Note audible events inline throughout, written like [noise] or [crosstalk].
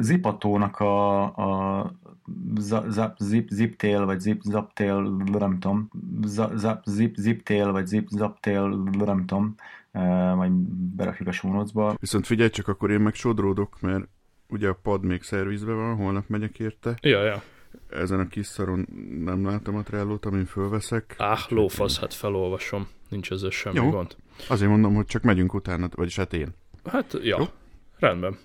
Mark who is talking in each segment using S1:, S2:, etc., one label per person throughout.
S1: Zipatónak a, a zip, zip, ziptail, vagy zip, zaptail, nem tudom, zip, ziptail, vagy zip, zaptail, nem tudom, majd berakjuk a show
S2: Viszont figyelj csak, akkor én meg sodródok, mert ugye a pad még szervizbe van, holnap megyek érte.
S3: Ja, ja.
S2: Ezen a kis szaron nem látom a trellót, amin fölveszek.
S3: Áh, lófasz, hát felolvasom. Nincs ezzel semmi
S2: Jó.
S3: gond.
S2: Azért mondom, hogy csak megyünk utána, vagyis hát én.
S3: Hát, ja.
S2: Jó.
S3: Rendben.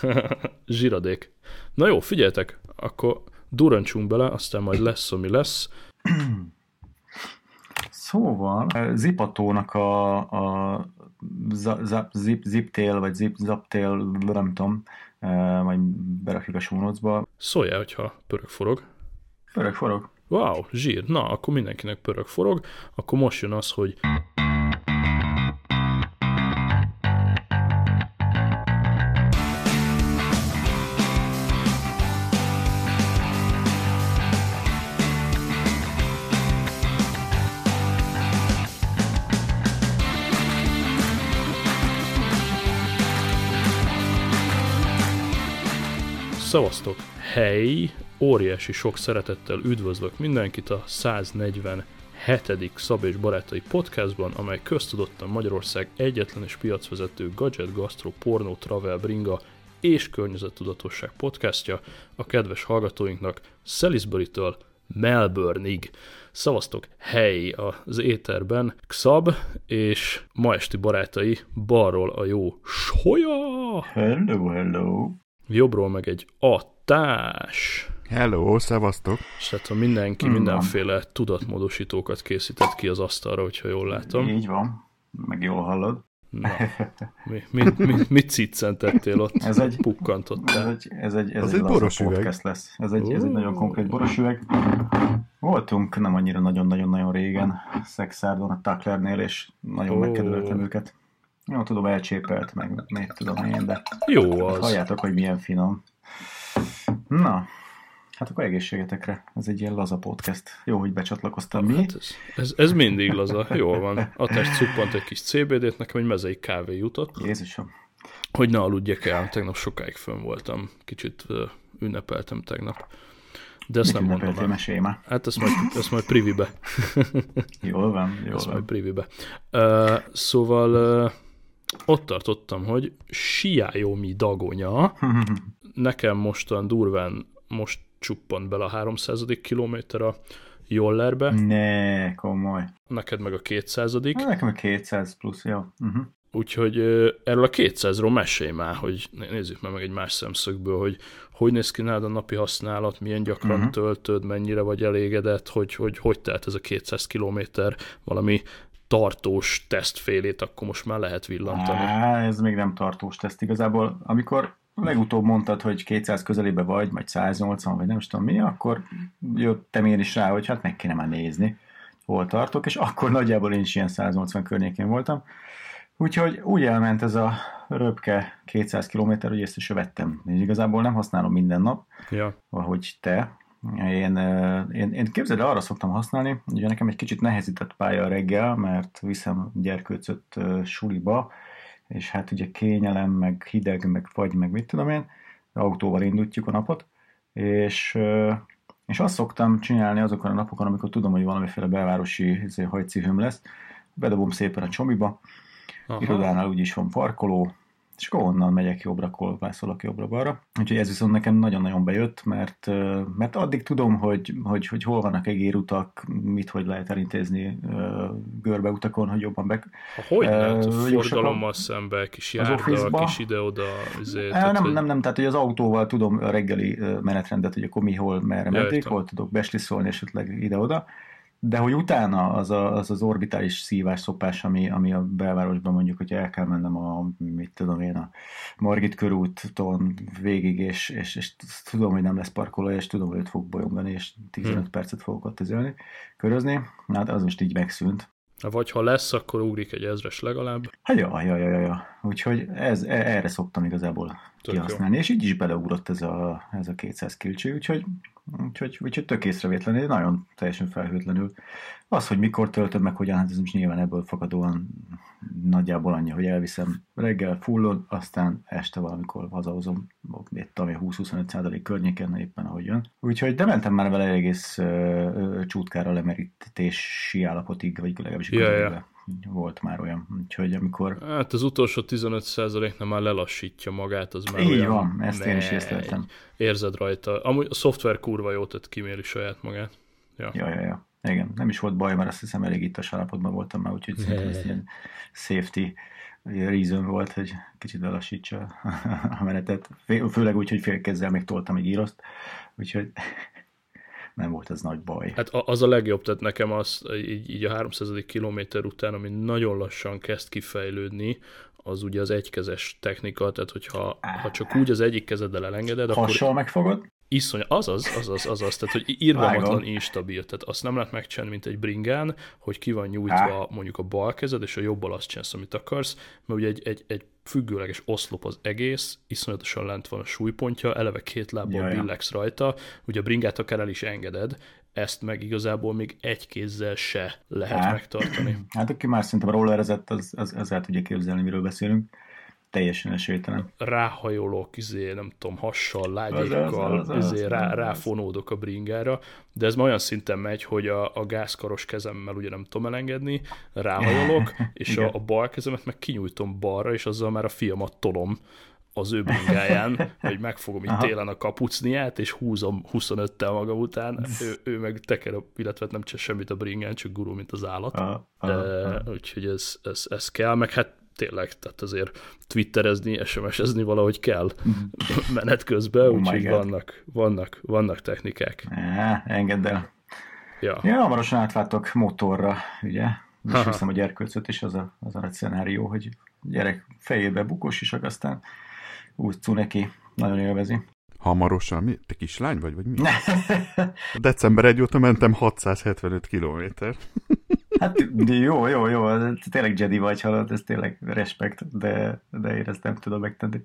S3: [laughs] Zsiradék. Na jó, figyeljetek, akkor durancsunk bele, aztán majd lesz, ami lesz.
S1: Szóval Zipatónak a, a zip, zip, ziptail, vagy zip, zaptail, nem tudom, majd berakjuk a notes-ba.
S3: Szóljál, hogyha pörög forog.
S1: Pörög forog.
S3: Wow, zsír. Na, akkor mindenkinek pörög forog. Akkor most jön az, hogy Szevasztok! Hely! Óriási sok szeretettel üdvözlök mindenkit a 147. Szab és Barátai podcastban, amely köztudottan Magyarország egyetlen és piacvezető gadget, gastro, pornó, travel, bringa és környezettudatosság podcastja a kedves hallgatóinknak Salisbury-től Melbourneig. Szavaztok, hely az éterben, Xab és ma esti barátai balról a jó Solya,
S1: Hello, hello.
S3: Jobbról meg egy Attás.
S2: Hello, szevasztok!
S3: És hát ha mindenki
S1: Hmm.
S3: mindenféle tudatmódosítókat készített ki az asztalra, hogyha jól látom.
S1: Így van. Meg jól hallod.
S3: Na, [laughs] mi, mi, mi, mit ciccentettél ott?
S1: Ez egy- Ez
S3: Pukkantottál.
S1: egy, ez egy, ez
S2: Az
S1: egy,
S2: egy boros üveg.
S1: podcast lesz. Ez egy, ez egy nagyon konkrét boros üveg. Voltunk nem annyira nagyon-nagyon-nagyon régen Szexárdon, a Tucklernél, és nagyon megkedveltem őket. Jó, tudom, elcsépelt, meg még tudom én, de
S3: Jó az.
S1: halljátok, hogy milyen finom. Na, hát akkor egészségetekre. Ez egy ilyen laza podcast. Jó, hogy becsatlakoztam. Mi?
S3: Hát ez, ez, ez mindig laza. Jól van. Attás cuppant egy kis CBD-t, nekem egy mezei kávé jutott.
S1: Jézusom.
S3: Hogy ne aludjak el, tegnap sokáig fönn voltam. Kicsit ünnepeltem tegnap. De ezt
S1: Mit
S3: nem mondom el.
S1: mesélj már.
S3: Hát ezt majd, ezt majd privibe.
S1: Jól van, jól
S3: Ez majd
S1: van.
S3: privibe. Uh, szóval uh, ott tartottam, hogy Xiaomi dagonya [laughs] nekem mostan durván most csuppant bele a 300. kilométer a Jollerbe,
S1: Ne, komoly.
S3: neked meg a 200
S1: Na, Nekem a 200 plusz, jó. Uh-huh.
S3: Úgyhogy erről a 200-ról mesélj már, hogy né- nézzük meg, meg egy más szemszögből, hogy hogy néz ki nálad a napi használat, milyen gyakran uh-huh. töltöd, mennyire vagy elégedett, hogy, hogy hogy telt ez a 200 kilométer, valami tartós tesztfélét, akkor most már lehet villantani.
S1: Á, ez még nem tartós teszt igazából. Amikor legutóbb mondtad, hogy 200 közelébe vagy, vagy 180, vagy nem tudom mi, akkor jöttem én is rá, hogy hát meg kéne már nézni, hol tartok, és akkor nagyjából én is ilyen 180 környékén voltam. Úgyhogy úgy elment ez a röpke 200 km, hogy ezt is vettem. És igazából nem használom minden nap,
S3: Ja.
S1: ahogy te. Én, én, én képzeld el, arra szoktam használni, ugye nekem egy kicsit nehezített pálya reggel, mert viszem gyerkőcöt suliba, és hát ugye kényelem, meg hideg, meg fagy, meg mit tudom én, autóval indítjuk a napot, és, és azt szoktam csinálni azokon a napokon, amikor tudom, hogy valamiféle belvárosi izé, hajcihőm lesz, bedobom szépen a csomiba,
S3: Aha.
S1: irodánál úgyis van parkoló, és akkor onnan megyek jobbra, kolbászolok jobbra-balra. Úgyhogy ez viszont nekem nagyon-nagyon bejött, mert, mert addig tudom, hogy, hogy, hogy hol vannak egérutak, mit hogy lehet elintézni görbeutakon, hogy jobban be...
S3: Hogy
S1: Ö,
S3: lehet?
S1: jussakon-
S3: Forgalommal szembe, kis járda, kis ide-oda, tehát,
S1: nem,
S3: hogy-
S1: nem, nem, tehát hogy az autóval tudom a reggeli menetrendet, hogy akkor mi hol, merre meddig, hol tudok beslisszolni esetleg ide-oda, de hogy utána az a, az, az orbitális szívás, szopás, ami, ami a belvárosban mondjuk, hogy el kell mennem a, mit tudom én, a Margit körúton végig, és, és, és tudom, hogy nem lesz parkoló, és tudom, hogy ott fog bolyongani, és 15
S3: Hm.
S1: percet fogok ott izélni, körözni. Hát az most így megszűnt.
S3: Vagy ha lesz, akkor ugrik egy ezres legalább.
S1: Hát ja, ja, ja, ja, úgyhogy ez, e- erre szoktam igazából
S3: Tök jó.
S1: kihasználni, és így is beleugrott ez a, ez a 200 kilcső, úgyhogy, úgyhogy, úgyhogy tök észrevétlenül, nagyon teljesen felhőtlenül. Az, hogy mikor töltöm meg, hogyan, hát ez most nyilván ebből fakadóan nagyjából annyi, hogy elviszem reggel fullon, aztán este valamikor hazahozom, tudom, én, 20-25 százalék környéken éppen ahogy jön. Úgyhogy de mentem már vele egész ö, ö, csútkára lemerítési állapotig, vagy legalábbis
S3: Ja, ja.
S1: volt már olyan. Úgyhogy amikor
S3: Hát az utolsó 15%-nál már lelassítja magát, az már
S1: Így
S3: olyan
S1: van, ezt én is észleltem.
S3: Érzed rajta. Amúgy a szoftver kurva jó, tehát kiméri saját magát. Ja.
S1: Ja, ja, ja. Igen, nem is volt baj, mert azt hiszem elég itt a állapotban voltam már, úgyhogy szerintem ez [laughs] ilyen safety reason volt, hogy kicsit lelassítsa a menetet. Főleg úgy, hogy félkezzel még toltam egy íroszt, úgyhogy [laughs] nem volt ez nagy baj.
S3: Hát az a legjobb, tehát nekem az így, így a 300. kilométer után, ami nagyon lassan kezd kifejlődni, az ugye az egykezes technika, tehát hogyha ha csak úgy az egyik kezeddel elengeded, akkor
S1: Hassal megfogod?
S3: Iszony, azaz, azaz, azaz, tehát hogy irgalmatlan instabil, tehát azt nem lehet megcsinálni, mint egy bringán, hogy ki van nyújtva mondjuk a bal kezed, és a jobbal azt csinálsz, amit akarsz, mert ugye egy, egy, egy függőleges oszlop az egész, iszonyatosan lent van a súlypontja, eleve két lábbal
S1: Ja, ja.
S3: billegsz rajta, ugye a bringát akár el is engeded, ezt meg igazából még egy kézzel se lehet
S1: Á.
S3: megtartani.
S1: Hát aki már szerintem rollerezett, az, az, az el tudja képzelni, miről beszélünk. Teljesen esélytelen.
S3: ráhajolok, izé, nem tudom, hassal, lágyékkal,
S1: az, az, az,
S3: izé, rá, ráfonódok a bringára, de ez már olyan szinten megy, hogy a, a gázkaros kezemmel ugye nem tudom elengedni, ráhajolok, [laughs] és a, a bal kezemet meg kinyújtom balra, és azzal már a fiamat tolom az ő bringáján, [laughs] hogy megfogom itt
S1: Aha.
S3: télen a kapucniát, és húzom 25-tel magam után, [laughs] ő, ő meg teker, illetve nem csinál semmit a bringán, csak gurul, mint az állat.
S1: A, a,
S3: Uh,
S1: a,
S3: úgyhogy ez, ez, ez kell, meg hát tényleg, tehát azért twitterezni, SMS-ezni valahogy kell [laughs] menet közben,
S1: Mhm. Oh
S3: úgyhogy vannak, vannak, vannak technikák.
S1: Á, engedd el.
S3: Ja.
S1: Ja, hamarosan átváltok motorra, ugye? És hiszem a gyerkőcöt is az a, az a szenárió, hogy gyerek fejébe bukós is, aztán úgy neki nagyon élvezi.
S2: Hamarosan, mi? Te kislány vagy, vagy mi? [laughs] December 1 óta mentem 675 kilométer.
S1: Hát de jó, jó, jó, tényleg Jedi vagy halad, ez tényleg respekt, de, de én ezt nem tudom megtenni.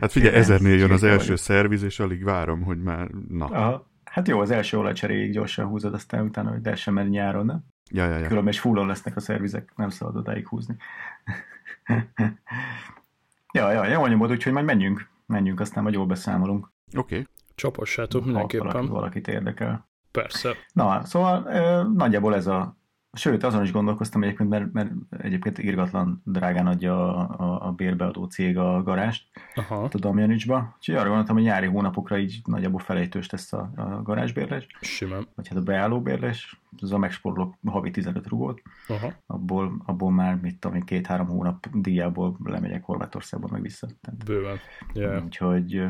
S2: Hát figyelj,
S1: Igen,
S2: ezernél jön az első
S1: vagyok.
S2: szerviz, és alig várom, hogy már, na.
S1: Aha. Hát jó, az első olajcseréig gyorsan húzod, aztán utána, hogy de sem menni nyáron, nem?
S2: Ja, ja, ja.
S1: Különben is fullon lesznek a szervizek, nem szabad odáig húzni. [laughs] ja, ja, jó nyomod, úgyhogy majd menjünk, menjünk, aztán majd jól beszámolunk.
S2: Oké. Okay.
S3: Csapassátok
S1: Ha valaki,
S3: mindenképpen.
S1: valakit érdekel.
S3: Persze.
S1: Na, szóval ö, nagyjából ez a Sőt, azon is gondolkoztam egyébként, mert, mert egyébként irgatlan drágán adja a, a, a bérbeadó cég a garást
S3: Aha,
S1: a Damjanicsba. Úgyhogy arra gondoltam, hogy nyári hónapokra így nagyjából felejtős lesz a, a garázsbérlés,
S3: simán.
S1: vagy hát a beállóbérlés. Az a megsporolok havi 15 rugót,
S3: Aha.
S1: abból, abból már mit tudom én, két-három hónap díjából lemegyek Horvátországba meg vissza. Tehát,
S3: Bőven. Yeah.
S1: Úgyhogy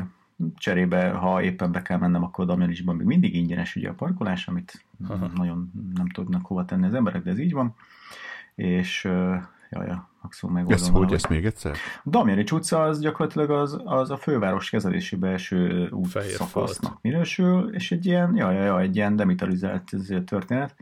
S1: cserébe, ha éppen be kell mennem, akkor Damjanicsban még mindig ingyenes ugye a parkolás, amit
S3: Aha.
S1: nagyon nem tudnak hova tenni az emberek, de ez így van. És jaj, ja, maximum megoldom
S2: Ez hogy, ezt még egyszer?
S1: Damjanics utca az gyakorlatilag az, az a főváros kezelési belső út
S3: Fehér
S1: szakasznak minősül, és egy ilyen, jaj, jaj, jaj, egy ilyen demitalizált a történet,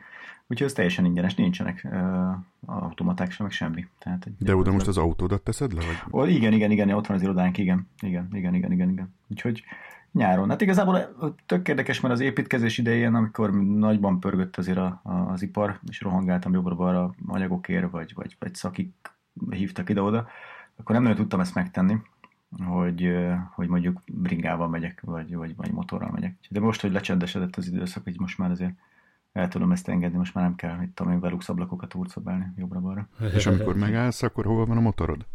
S1: úgyhogy ez teljesen ingyenes, nincsenek uh, automaták sem, meg semmi. Tehát, egy-
S2: De oda most az autódat teszed le, vagy?
S1: Ó, igen, igen, igen, ott van az irodánk, igen, igen, igen, igen, igen, igen. Úgyhogy nyáron. Hát igazából tök érdekes, mert az építkezés idején, amikor nagyban pörgött azért a, a, az ipar, és rohangáltam jobbra-balra anyagokért, vagy, vagy, vagy szakik hívtak ide-oda, akkor nem nagyon tudtam ezt megtenni, hogy, ö, hogy mondjuk bringával megyek, vagy, vagy, vagy motorral megyek. De most, hogy lecsendesedett az időszak, hogy most már azért el tudom ezt engedni, most már nem kell, mit tudom én, velux ablakokat úrcobálni jobbra-balra.
S2: És amikor megállsz, akkor hova van a motorod?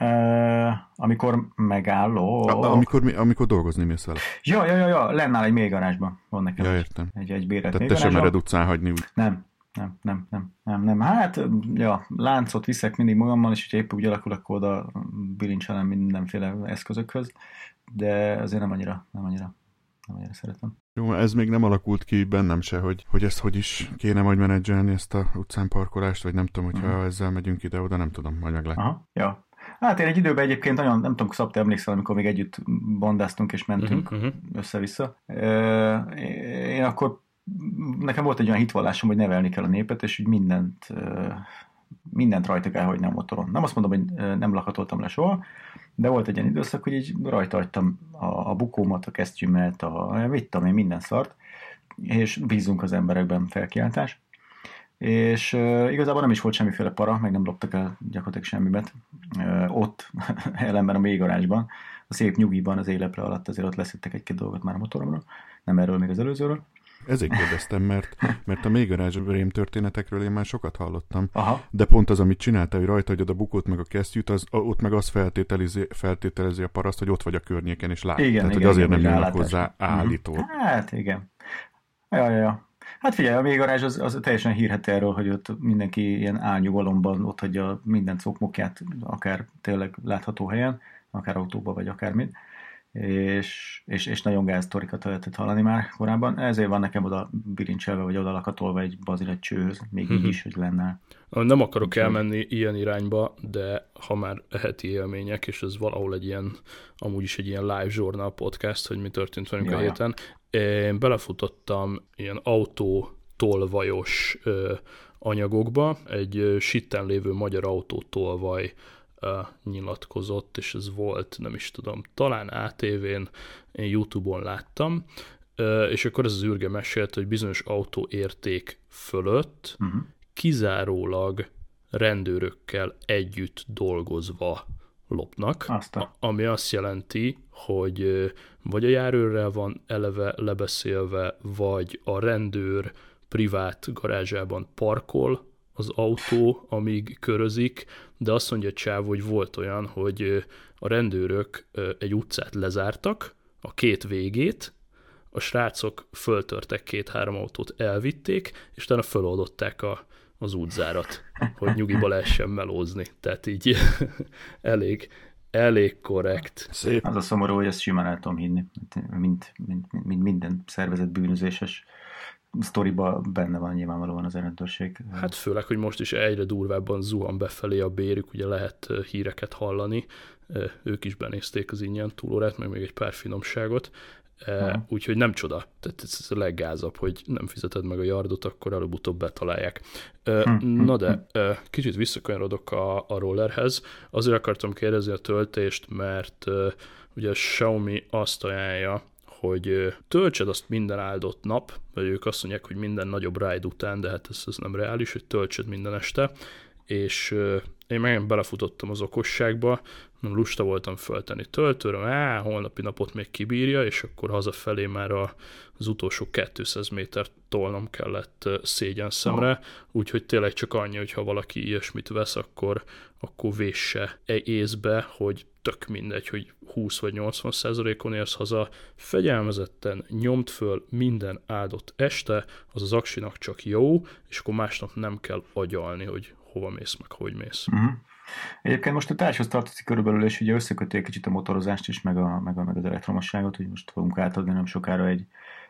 S1: Uh, amikor megállok...
S2: A, amikor, mi- amikor dolgozni mész vele.
S1: Ja, ja, ja, ja, lennáll egy mélygarázsban. Van nekem
S2: Ja, értem.
S1: egy, egy bérelt
S2: Tehát te sem mered utcán hagyni úgy.
S1: Nem, nem, nem, nem, nem, nem. Hát, ja, láncot viszek mindig magammal, és hogyha épp úgy alakul, akkor oda bilincselem mindenféle eszközökhöz, de azért nem annyira, nem annyira, annyira szeretem.
S2: Jó, ez még nem alakult ki bennem se, hogy, hogy ezt hogy is kéne majd menedzselni, ezt a utcán parkolást, vagy nem tudom, hogyha
S1: Mhm.
S2: ezzel megyünk ide-oda, nem tudom, majd meg lehet.
S1: Aha, ja. Hát én egy időben egyébként nagyon, nem tudom, Szabte emlékszel, amikor még együtt bandáztunk és mentünk
S3: mhm.
S1: össze-vissza. Ö, Én akkor nekem volt egy olyan hitvallásom, hogy nevelni kell a népet, és úgy mindent ö, mindent rajta kell hogy nem motoron. Nem azt mondom, hogy nem lakatoltam le soha, de volt egy ilyen időszak, hogy így rajta hagytam a, a bukómat, a kesztyűmet, a, mit tudom én, minden szart, és bízunk az emberekben felkiáltás. És uh, igazából nem is volt semmiféle para, meg nem loptak el gyakorlatilag semmimet. Uh, ott, [laughs] ellenben a mélygarázsban, a szép nyugiban, az éleple alatt azért ott leszittek egy-két dolgot már a motoromra, nem erről, még az előzőről.
S2: Ezért kérdeztem, mert, mert a mélygarázs rém történetekről én már sokat hallottam,
S1: Aha.
S2: de pont az, amit csinálta, hogy rajta hagyod a bukót meg a kesztyűt, az, ott meg az feltételezi, feltételezi a paraszt, hogy ott vagy a környéken, és.
S1: Igen,
S2: Tehát,
S1: igen,
S2: hogy azért
S1: igen,
S2: nem jönnek hozzá állító.
S1: Mhm. Hát igen. Ja, ja, ja. Hát figyelj, a mélygarázs az, az teljesen hírhet erről, hogy ott mindenki ilyen álnyugalomban ott hagyja minden cokmokját, akár tényleg látható helyen, akár autóba, vagy akármit. És, és, és nagyon gáztorikat lehetett hallani már korábban. Ezért van nekem oda birincselve, vagy oda lakatolva egy bazil egy csőhöz, még így
S3: Mhm.
S1: is, hogy lenne.
S3: Nem akarok elmenni ilyen irányba, de ha már heti élmények, és ez valahol egy ilyen, amúgy is egy ilyen live journal podcast, hogy mi történt velünk a
S1: Ja, ja.
S3: héten, én belefutottam ilyen autó tolvajos ö, anyagokba, egy sitten lévő magyar autó ö, nyilatkozott, és ez volt, nem is tudom, talán ATV-n, én YouTube-on láttam, és akkor ez az űrge mesélt, hogy bizonyos autó érték fölött
S1: Uh-huh.
S3: kizárólag rendőrökkel együtt dolgozva lopnak,
S1: Azt a-
S3: a- ami azt jelenti, hogy vagy a járőrrel van eleve lebeszélve, vagy a rendőr privát garázsában parkol az autó, amíg körözik, de azt mondja csáv, hogy volt olyan, hogy a rendőrök egy utcát lezártak, a két végét, a srácok föltörtek két-három autót, elvitték, és utána föloldották a, az útzárat, hogy nyugiba lehessen melózni. Tehát így [laughs] elég, elég korrekt.
S2: Szép.
S1: Az a szomorú, hogy ezt simán el tudom hinni, mint, mint, mint, mint minden szervezet bűnözéses sztoriba benne van nyilvánvalóan az rendőrség.
S3: Hát főleg, hogy most is egyre durvábban zuhan befelé a bérük, ugye lehet híreket hallani, ők is benézték az ingyen túlórát, meg még egy pár finomságot,
S1: Aha.
S3: úgyhogy nem csoda, tehát ez a leggázabb, hogy nem fizeted meg a yardot, akkor előbb-utóbb betalálják.
S1: Hm, hm,
S3: Na de, ö, kicsit visszakanyarodok a, a rollerhez, azért akartam kérdezni a töltést, mert ugye a Xiaomi azt ajánlja, hogy töltsed azt minden áldott nap, vagy ők azt mondják, hogy minden nagyobb ride után, de hát ez, ez nem reális, hogy töltsed minden este, és én megint belefutottam az okosságba, nem lusta voltam föltenni töltőre, á, holnapi napot még kibírja, és akkor hazafelé már a, az utolsó 200 métert tolnom kellett szégyen szemre, úgyhogy tényleg csak annyi, hogy ha valaki ilyesmit vesz, akkor, akkor vésse egy észbe, hogy tök mindegy, hogy 20 vagy 80 százalékon érsz haza, fegyelmezetten nyomd föl minden áldott este, az az aksinak csak jó, és akkor másnap nem kell agyalni, hogy hova mész, meg hogy mész.
S1: Uh-huh. Egyébként most a társhoz tartozik körülbelül, és ugye összeköti egy kicsit a motorozást is, meg, a, meg, a, meg az elektromosságot, hogy most fogunk átadni nem sokára egy,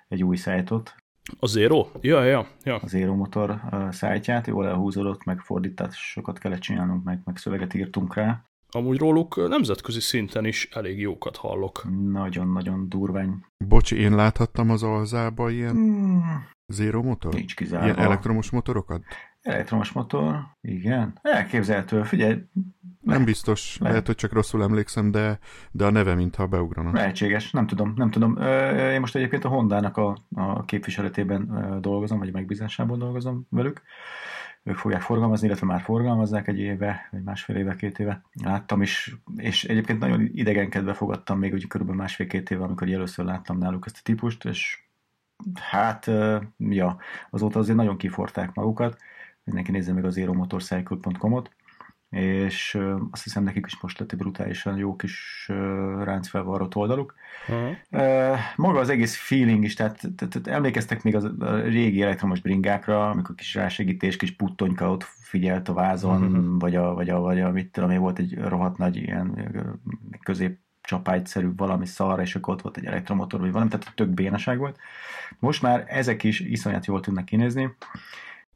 S1: egy új szájtot,
S3: A Zero? Ja, ja, ja.
S1: az Aero motor uh, szájtját, jól elhúzódott, meg fordításokat kellett csinálnunk, meg, meg szöveget írtunk rá.
S3: Amúgy róluk nemzetközi szinten is elég jókat hallok.
S1: Nagyon-nagyon durvány.
S2: Bocsi, én láthattam az alzába ilyen
S1: Hmm,
S2: zero motor?
S1: nincs kizárva.
S2: Ilyen elektromos motorokat?
S1: Elektromos motor, igen. Elképzelhető, figyelj,
S2: Nem biztos,
S1: Lehet.
S2: lehet, hogy csak rosszul emlékszem, de, de a neve mintha beugrana.
S1: lehetséges, nem tudom, nem tudom. Én most egyébként a Hondának a, a képviseletében dolgozom, vagy a megbízásában dolgozom velük. Ők fogják forgalmazni, illetve már forgalmazzák egy éve, vagy másfél éve, két éve. Láttam is, és egyébként nagyon idegenkedve fogadtam még úgy körülbelül másfél-két éve, amikor először láttam náluk ezt a típust, és hát, ja, azóta azért nagyon kiforták magukat. Mindenki nézze meg az aeromotorcycle.com-ot, és azt hiszem nekik is most lett egy brutálisan jó kis ráncfelvarrott oldaluk. Ö, Maga az egész feeling is, tehát, tehát, tehát emlékeztek még az, a régi elektromos bringákra, amikor kis rásegítés, kis puttonyka ott figyelt a vázon,
S3: Mhm.
S1: vagy a, vagy a, vagy a mit tudom, én, volt egy rohadt nagy ilyen közép csapágyszerű valami szar, és akkor ott volt egy elektromotor, vagy valami, tehát tök bénaság volt. Most már ezek is iszonyat jól tudnak kinézni.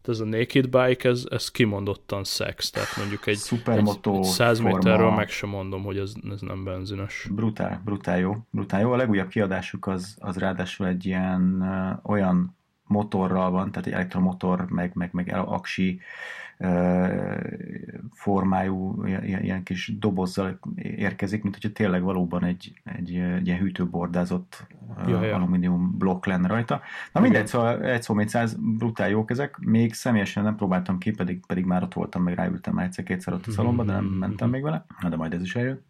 S3: De ez a Naked Bike, ez, ez kimondottan szex, tehát mondjuk egy,
S1: Szupermotó
S3: egy 100
S1: forma.
S3: méterről meg sem mondom, hogy ez, ez nem benzines.
S1: Brutál, brutál jó, brutál jó. A legújabb kiadásuk az, az ráadásul egy ilyen uh, olyan motorral van, tehát egy elektromotor, meg, meg, meg aksi formájú ilyen, kis dobozzal érkezik, mint hogyha tényleg valóban egy, egy, egy ilyen hűtőbordázott ja, ja. alumínium blokk lenne rajta. Na mindegy, szóval egy szó még száz brutál jók ezek. Még személyesen nem próbáltam ki, pedig, pedig már ott voltam, meg ráültem már egyszer-kétszer ott a szalomba, de nem [laughs] mentem még vele. De majd ez is eljön.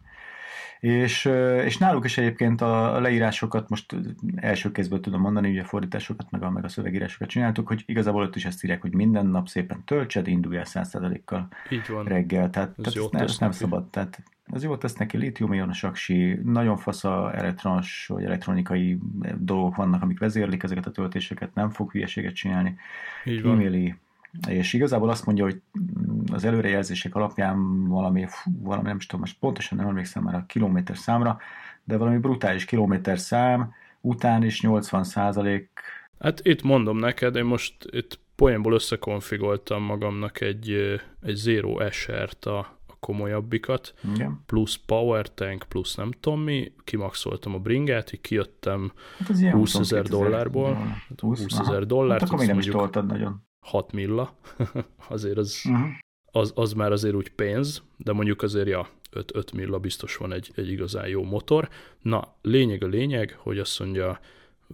S1: És, és náluk is egyébként a, leírásokat most első kézből tudom mondani, ugye a fordításokat, meg a, meg a szövegírásokat csináltuk, hogy igazából ott is ezt írják, hogy minden nap szépen töltsed, indulj el 100%-kal reggel. Tehát, ez tehát ezt, ezt nem szabad. Tehát ez jó tesz neki, litium saksi, nagyon fasz a elektronos vagy elektronikai dolgok vannak, amik vezérlik ezeket a töltéseket, nem fog hülyeséget csinálni. E-maili, és igazából azt mondja, hogy az előrejelzések alapján valami, fú, valami nem tudom, most pontosan nem emlékszem már a kilométer számra, de valami brutális kilométer szám után is 80 százalék.
S3: Hát itt mondom neked, én most itt poénból összekonfigoltam magamnak egy, egy Zero SR-t a, a komolyabbikat, Igen. plusz power tank, plusz nem tudom mi, kimaxoltam a bringát, így kijöttem hát 20 ezer dollárból, 20 ezer dollárt. Hát
S1: akkor még nem is toltad nagyon.
S3: 6 milla, [laughs] azért az, uh-huh. az, az már azért úgy pénz, de mondjuk azért, ja, 5, 5 milla biztos van egy, egy igazán jó motor. Na, lényeg a lényeg, hogy azt mondja,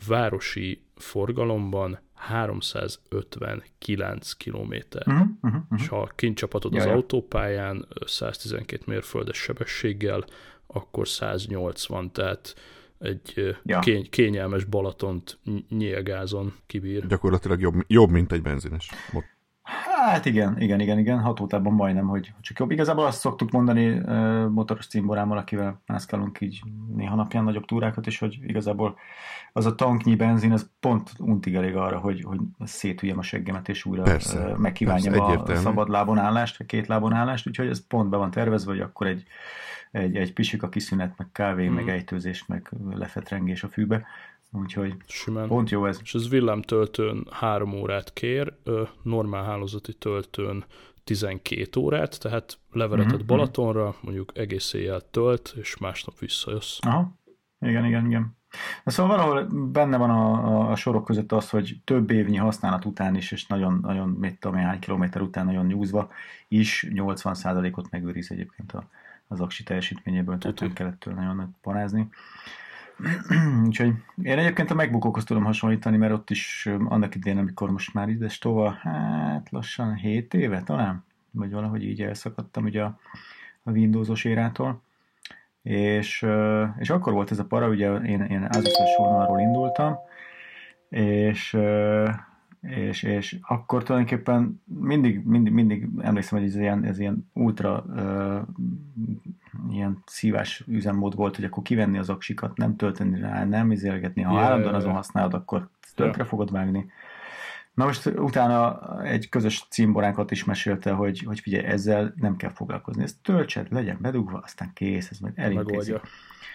S3: városi forgalomban 359 kilométer. Uh-huh, uh-huh, uh-huh. És ha kint csapatod az autópályán 112 mérföldes sebességgel, akkor 180, tehát egy ja. kény, kényelmes Balatont nyílgázon kibír.
S2: Gyakorlatilag jobb, jobb mint egy benzines.
S1: Hát igen, igen, igen, igen, hatótában majdnem, hogy csak jobb. Igazából azt szoktuk mondani uh, motoros cimborámmal, akivel mászkálunk így néha napján nagyobb túrákat, és hogy igazából az a tanknyi benzin, az pont untig elég arra, hogy, hogy szétüljem a seggemet, és újra persze, uh, megkívánjam persze, a szabad lábon állást, vagy két lábon állást, úgyhogy ez pont be van tervezve, hogy akkor egy egy, egy pisika kiszünet, meg kávé, mm. meg ejtőzés, meg lefetrengés a fűbe. Úgyhogy Simán. pont jó ez.
S3: És ez villámtöltőn három órát kér, normál hálózati töltőn 12 órát, tehát levereted mm-hmm. Balatonra, mondjuk egész éjjel tölt, és másnap visszajössz.
S1: Aha, igen, igen, igen. De szóval valahol benne van a, a, a sorok között az, hogy több évnyi használat után is, és nagyon, nagyon mit tudom, hány kilométer után nagyon nyúzva is 80%-ot megőriz egyébként a, az aksi teljesítményéből, kellett tőle nagyon parázni. [clears throat] Úgyhogy én egyébként a megbukókhoz tudom hasonlítani, mert ott is annak idején, amikor most már ide tova, hát lassan 7 éve talán, vagy valahogy így elszakadtam ugye a, a Windowsos érától, és, és akkor volt ez a para, ugye én, én vonalról indultam, és és, és akkor tulajdonképpen mindig, mindig, mindig emlékszem, hogy ez ilyen, ez ilyen ultra uh, ilyen szívás üzemmód volt, hogy akkor kivenni az aksikat, nem tölteni rá, nem izélgetni. Ha yeah, állandóan azon használod, akkor tönkre yeah. fogod vágni. Na most utána egy közös címboránkat is mesélte, hogy, hogy figyelj, ezzel nem kell foglalkozni. Ezt töltsed, legyen bedugva, aztán kész, ez majd elintézik.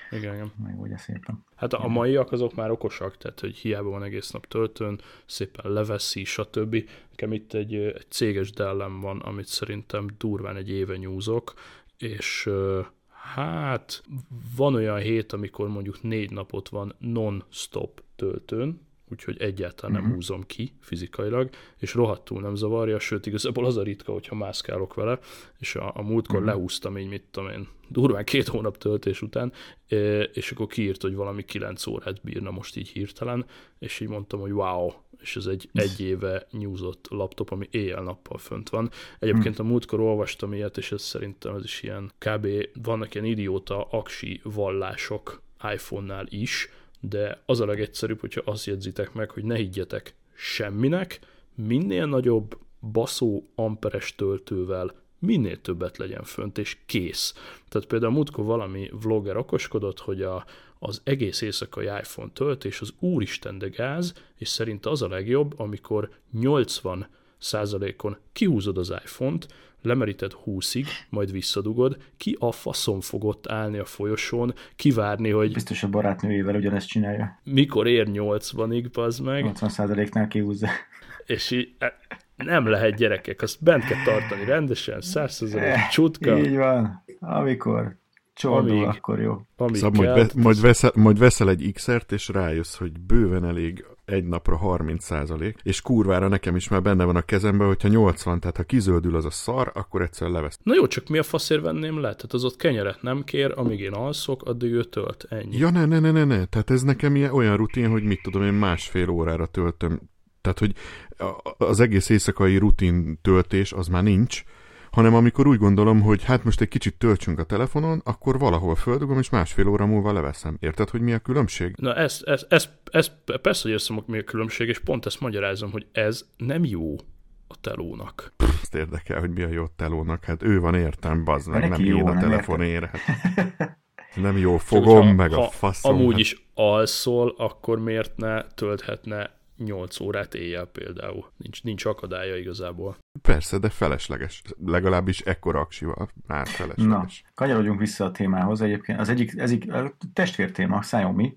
S3: Igen, igen.
S1: Megoldja szépen.
S3: Hát a maiak azok már okosak, tehát hogy hiába van egész nap töltőn, szépen leveszi, stb. Nekem itt egy, egy céges dellem van, amit szerintem durván egy éve nyúzok, és hát van olyan hét, amikor mondjuk négy napot van non-stop töltőn, úgyhogy egyáltalán nem uh-huh. húzom ki fizikailag, és rohadtul nem zavarja, sőt igazából az a ritka, hogyha mászkálok vele, és a, a múltkor uh-huh. lehúztam így, mit tudom én, durván két hónap töltés után, és akkor kiírt, hogy valami kilenc órát bírna most így hirtelen, és így mondtam, hogy wow, és ez egy egy éve nyúzott laptop, ami éjjel-nappal fönt van. Egyébként a múltkor olvastam ilyet, és ez szerintem ez is ilyen, kb. vannak ilyen idióta aksi vallások iPhone-nál is, de az a legegyszerűbb, hogyha azt jegyzitek meg, hogy ne higgyetek semminek, minél nagyobb baszó amperes töltővel minél többet legyen fönt, és kész. Tehát például múltkor valami vlogger okoskodott, hogy a, az egész éjszakai iPhone töltés az úristen de gáz, és szerint az a legjobb, amikor 80 százalékon kihúzod az iPhone-t, lemeríted 20-ig, majd visszadugod, ki a faszon fogott állni a folyosón, kivárni, hogy...
S1: Biztos a barátnőjével ugyanezt csinálja.
S3: Mikor ér 80-ig, bazd meg.
S1: 80%-nál kihúzza.
S3: És így, e, nem lehet gyerekek, azt bent kell tartani rendesen, 100 eh, csutka.
S1: Így van, amikor csordul, amíg, akkor jó.
S2: Amíg szóval majd, ve, majd, veszel, majd veszel egy X-ert, és rájössz, hogy bőven elég egy napra 30 százalék, és kurvára nekem is már benne van a kezemben, hogyha 80, tehát ha kizöldül az a szar, akkor egyszer levesz.
S3: Na jó, csak mi a faszért venném le? Tehát az ott kenyeret nem kér, amíg én alszok, addig ő tölt. Ennyi.
S2: Ja, ne, ne, ne, ne, ne. Tehát ez nekem ilyen, olyan rutin, hogy mit tudom, én másfél órára töltöm. Tehát, hogy az egész éjszakai rutin töltés az már nincs, hanem amikor úgy gondolom, hogy hát most egy kicsit töltsünk a telefonon, akkor valahol földugom, és másfél óra múlva leveszem. Érted, hogy mi a különbség?
S3: Na ez, ez, ez, ez persze, hogy összemok mi a különbség, és pont ezt magyarázom, hogy ez nem jó a telónak.
S2: Pff, azt érdekel, hogy mi a jó a telónak. Hát ő van értem, bazd meg, nem én a telefonért. Hát. Nem jó fogom, ha, meg a faszom.
S3: Amúgy hát. is alszol, akkor miért ne tölthetne 8 órát éjjel például. Nincs, nincs akadálya igazából.
S2: Persze, de felesleges. Legalábbis ekkora aksival már felesleges. Na,
S1: kanyarodjunk vissza a témához. Egyébként az egyik, ez egy testvértéma, Xiaomi.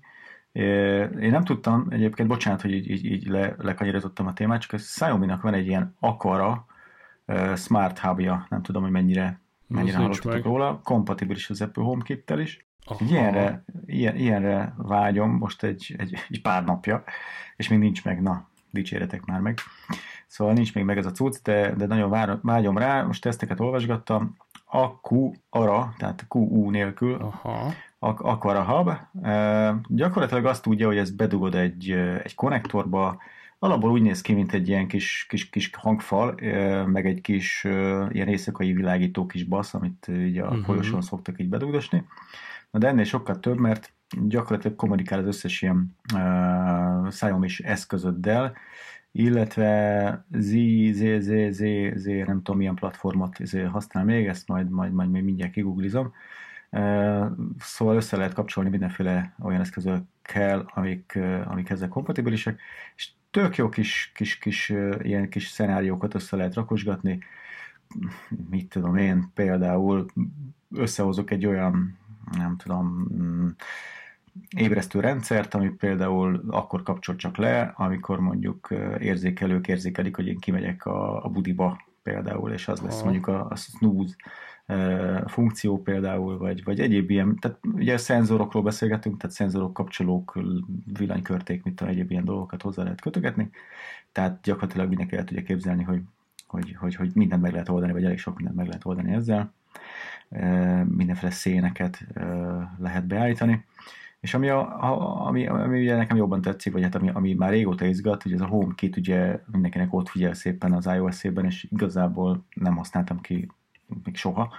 S1: Én nem tudtam, egyébként bocsánat, hogy így, így, így le, lekanyarodottam a témát, csak a Xiaomi-nak van egy ilyen Aquara uh, Smart Hubja, nem tudom, hogy mennyire, mennyire hallottatok róla, kompatibilis az Apple HomeKit-tel is. Ilyenre, ilyen, ilyenre vágyom most egy, egy, egy pár napja, és még nincs meg, na, dicséretek már meg. Szóval nincs még meg ez a cucc, de, de nagyon vár, vágyom rá, most teszteket olvasgattam, Q ara, tehát QU nélkül, Aha. Aquara Hub. E, gyakorlatilag azt tudja, hogy ezt bedugod egy, egy konnektorba, alapból úgy néz ki, mint egy ilyen kis, kis, kis hangfal, meg egy kis ilyen éjszakai világító kis basz, amit ugye a uh-huh. folyosón szoktak így bedugdosni. Na de ennél sokkal több, mert gyakorlatilag kommunikál az összes ilyen uh, xiaomi eszközöddel, illetve Z, Z, Z, Z, Z, nem tudom milyen platformot használ még, ezt majd, majd, majd még mindjárt kigooglizom. Uh, szóval össze lehet kapcsolni mindenféle olyan eszközökkel, amik, amik ezzel kompatibilisek, és tök jó kis, kis, kis ilyen kis szenáriókat össze lehet rakosgatni. Mit tudom én, például összehozok egy olyan nem tudom, mm, ébresztő rendszert, ami például akkor kapcsol csak le, amikor mondjuk érzékelők érzékelik, hogy én kimegyek a, a budiba például, és az lesz mondjuk a, a snooze funkció például, vagy, vagy egyéb ilyen, tehát ugye a szenzorokról beszélgetünk, tehát szenzorok, kapcsolók, villanykörték, mit tudom, egyéb ilyen dolgokat hozzá lehet kötögetni, tehát gyakorlatilag mindenki el tudja képzelni, hogy, hogy, hogy, hogy mindent meg lehet oldani, vagy elég sok mindent meg lehet oldani ezzel mindenféle széneket lehet beállítani. És ami, a, ami, ami ugye nekem jobban tetszik, vagy hát ami, ami már régóta izgat, hogy ez a HomeKit ugye mindenkinek ott figyel szépen az iOS-ében, és igazából nem használtam ki még soha,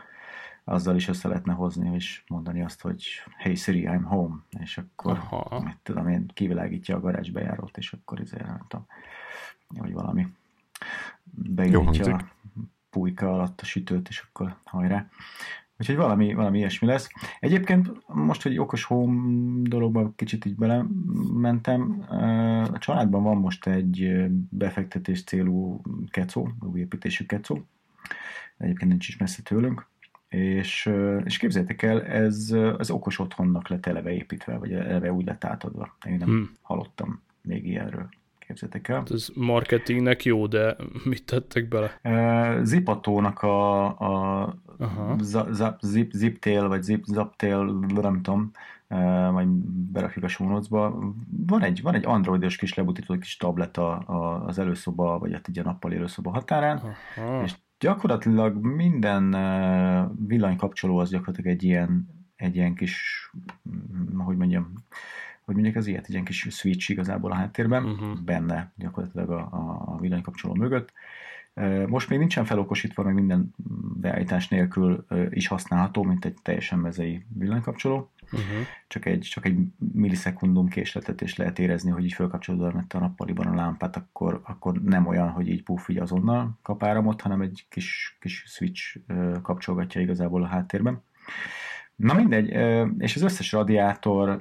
S1: azzal is össze lehetne hozni, és mondani azt, hogy hey Siri, I'm home, és akkor, Aha. mit tudom én, kivilágítja a garázs bejárót, és akkor ezért nem tudom, vagy valami beindítja a pulyka alatt a sütőt, és akkor hajrá. Úgyhogy valami, valami ilyesmi lesz. Egyébként most, hogy okos home dologba kicsit így belementem, a családban van most egy befektetés célú kecó, új építésű kecó. Egyébként nincs is messze tőlünk. És, és képzeljétek el, ez az okos otthonnak lett eleve építve, vagy eleve úgy lett átadva. Én nem hmm. hallottam még ilyenről képzeljétek el.
S3: Ez marketingnek jó, de mit tettek bele?
S1: Zipatónak a, a zip, ziptail, vagy zip, zaptail, nem tudom, majd berakjuk a sónocba. Van egy, van egy androidos kis lebutító kis tablet a, a, az előszoba, vagy hát egy a nappal előszoba határán, Aha. és gyakorlatilag minden villanykapcsoló az gyakorlatilag egy ilyen, egy ilyen kis, hogy mondjam, hogy mondjuk az ilyet, egy ilyen kis switch igazából a háttérben, uh-huh. benne gyakorlatilag a, a, villanykapcsoló mögött. Most még nincsen felokosítva, meg minden beállítás nélkül is használható, mint egy teljesen mezei villanykapcsoló. Uh-huh. Csak, egy, csak egy millisekundum késletet, és lehet érezni, hogy így fölkapcsolódva a nappaliban a lámpát, akkor, akkor nem olyan, hogy így puff, így azonnal kap áramot, hanem egy kis, kis switch kapcsolgatja igazából a háttérben. Na mindegy, és az összes radiátor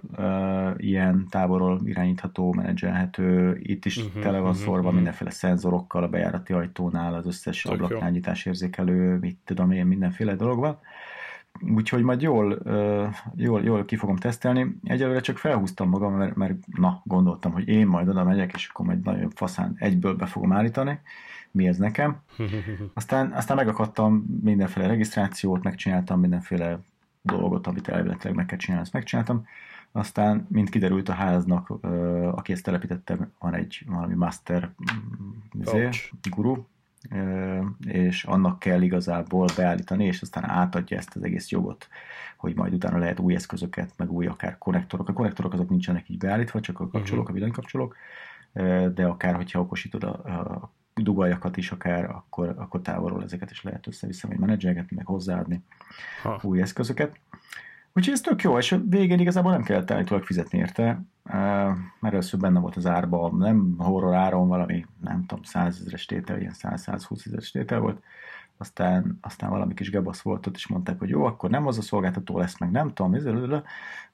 S1: ilyen távolról irányítható, menedzselhető, itt is uh-huh, tele van uh-huh, szorva uh-huh. mindenféle szenzorokkal a bejárati ajtónál, az összes ablaknányítás érzékelő, mit tudom én, mindenféle dolog van. Úgyhogy majd jól, jól, jól ki fogom tesztelni. Egyelőre csak felhúztam magam, mert, mert na, gondoltam, hogy én majd oda megyek, és akkor majd nagyon faszán egyből be fogom állítani. Mi ez nekem? [laughs] Aztán, aztán megakadtam mindenféle regisztrációt, megcsináltam mindenféle dolgot, amit elvileg meg kell csinálni, ezt megcsináltam. Aztán, mint kiderült a háznak, aki ezt telepítette, van egy valami master izé, guru, és annak kell igazából beállítani, és aztán átadja ezt az egész jogot, hogy majd utána lehet új eszközöket, meg új akár konnektorok. A konnektorok azok nincsenek így beállítva, csak a kapcsolók, uh-huh. a villanykapcsolók, de akár, hogyha okosítod a, a dugaljakat is akár, akkor, akkor távolról ezeket is lehet össze-vissza, vagy menedzselgetni, meg hozzáadni ha. új eszközöket. Úgyhogy ez tök jó, és végén igazából nem kellett állítólag fizetni érte, mert először benne volt az árba, nem horror áron valami, nem tudom, 100 ezeres tétel, ilyen 100-120 ezeres tétel volt, aztán, aztán valami kis gebasz volt ott, és mondták, hogy jó, akkor nem az a szolgáltató lesz, meg nem tudom, ezzel,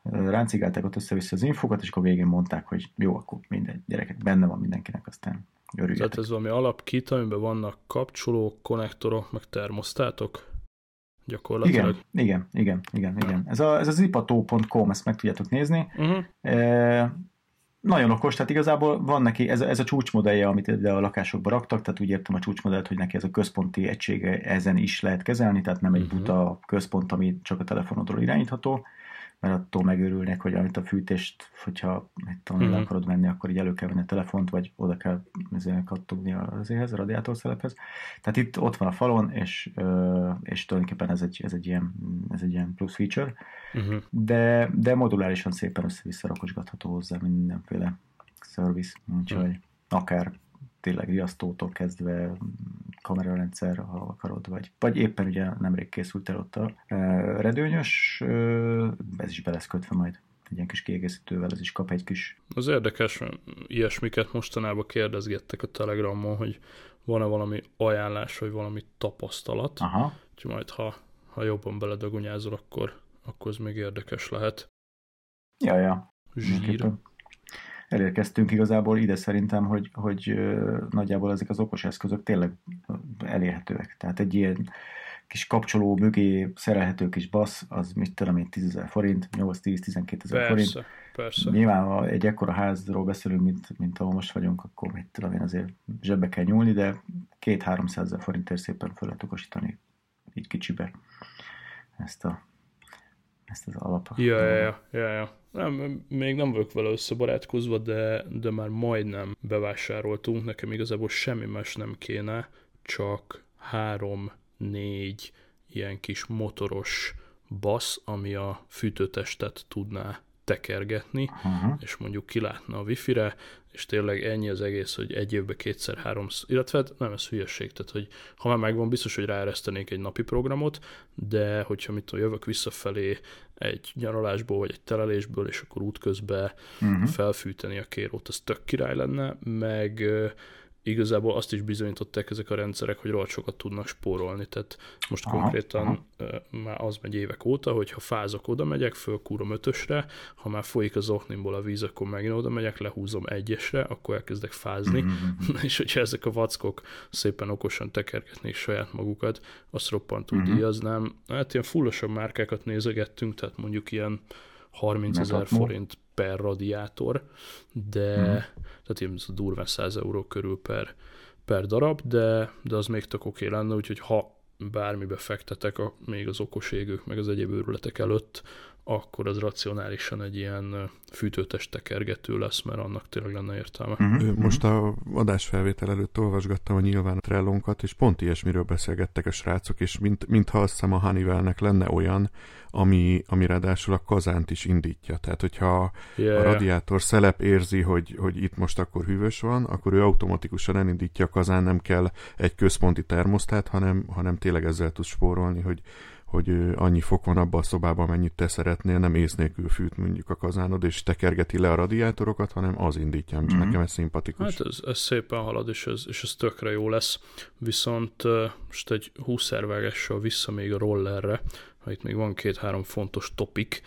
S1: ráncigálták ott össze-vissza az infokat, és akkor végén mondták, hogy jó, akkor minden gyerekek, benne van mindenkinek, aztán örüljetek.
S3: Tehát ez valami alapkit, amiben vannak kapcsolók, konnektorok, meg termosztátok? Gyakorlatilag.
S1: Igen, igen, igen, igen, igen. Ez, a, ez az ipató.com, ezt meg tudjátok nézni. Uh-huh. E, nagyon okos, tehát igazából van neki, ez, ez a csúcsmodellje, amit ide a lakásokba raktak, tehát úgy értem a csúcsmodellt, hogy neki ez a központi egysége ezen is lehet kezelni, tehát nem egy uh-huh. buta központ, ami csak a telefonodról irányítható, mert attól megörülnek, hogy amit a fűtést, hogyha tudom, uh-huh. akarod venni, akkor így elő kell venni a telefont, vagy oda kell kattogni azért, a radiátorszelephez. Tehát itt ott van a falon, és, és tulajdonképpen ez egy, ez egy, ilyen, ez egy ilyen plusz feature, uh-huh. de, de modulárisan szépen össze-vissza rakosgatható hozzá mindenféle service, úgyhogy uh-huh. akár tényleg riasztótól kezdve kamerarendszer, ha akarod, vagy, vagy éppen ugye nemrég készült el ott a e, redőnyös, e, ez is be lesz kötve majd egy ilyen kis kiegészítővel, ez is kap egy kis...
S3: Az érdekes, ilyesmiket mostanában kérdezgettek a Telegramon, hogy van-e valami ajánlás, vagy valami tapasztalat. Aha. Úgyhogy majd, ha, ha jobban beledagonyázol, akkor, akkor ez még érdekes lehet.
S1: Ja, ja. Zsír elérkeztünk igazából ide szerintem, hogy, hogy nagyjából ezek az okos eszközök tényleg elérhetőek. Tehát egy ilyen kis kapcsoló mögé szerelhető kis basz, az mit tudom én, 10 ezer forint, 8-10-12 ezer forint.
S3: Persze.
S1: Nyilván, ha egy ekkora házról beszélünk, mint, mint ahol most vagyunk, akkor mit tudom én, azért zsebbe kell nyúlni, de 2-300 ezer forintért szépen fel lehet okosítani így kicsibe ezt a ezt az alapot.
S3: Ja, ja, ja, ja, ja. Nem, még nem vagyok vele összebarátkozva, de, de már majdnem bevásároltunk. Nekem igazából semmi más nem kéne, csak három-négy ilyen kis motoros basz, ami a fűtőtestet tudná tekergetni, uh-huh. és mondjuk kilátna a wifi-re, és tényleg ennyi az egész, hogy egy évben kétszer, három, illetve hát nem ez hülyeség, tehát hogy ha már megvan, biztos, hogy ráeresztenék egy napi programot, de hogyha mit tudom, jövök visszafelé egy nyaralásból, vagy egy telelésből, és akkor útközben uh-huh. felfűteni a kérót, az tök király lenne, meg igazából azt is bizonyították ezek a rendszerek, hogy rohadt sokat tudnak spórolni. Tehát most aha, konkrétan aha. már az megy évek óta, hogy ha fázok, oda megyek, fölkúrom ötösre, ha már folyik az oknimból a víz, akkor megint oda megyek, lehúzom egyesre, akkor elkezdek fázni, mm-hmm. [laughs] és hogyha ezek a vackok szépen okosan tekergetnék saját magukat, azt roppantul mm-hmm. díjaznám. Hát ilyen fullosabb márkákat nézegettünk, tehát mondjuk ilyen 30 ezer forint per radiátor, de hmm. tehát ilyen durván 100 euró körül per, per darab, de, de az még tök oké lenne, úgyhogy ha bármibe fektetek, a, még az okos égők, meg az egyéb őrületek előtt, akkor az racionálisan egy ilyen fűtőtest tekergető lesz, mert annak tényleg lenne értelme.
S2: Uh-huh. Most a adásfelvétel előtt olvasgattam a nyilván a trellónkat, és pont ilyesmiről beszélgettek a srácok, és mint, mintha azt hiszem a Honeywellnek lenne olyan, ami, ami ráadásul a kazánt is indítja. Tehát, hogyha yeah. a radiátor szelep érzi, hogy, hogy itt most akkor hűvös van, akkor ő automatikusan elindítja a kazán, nem kell egy központi termosztát, hanem, hanem tényleg ezzel tud spórolni, hogy hogy annyi fok van abban a szobában, amennyit te szeretnél, nem ész nélkül fűt mondjuk a kazánod, és tekergeti le a radiátorokat, hanem az indítja, mm-hmm. nekem ez szimpatikus.
S3: Hát ez, ez szépen halad, és ez, és ez tökre jó lesz. Viszont most egy húszervágással vissza még a rollerre, ha itt még van két-három fontos topik,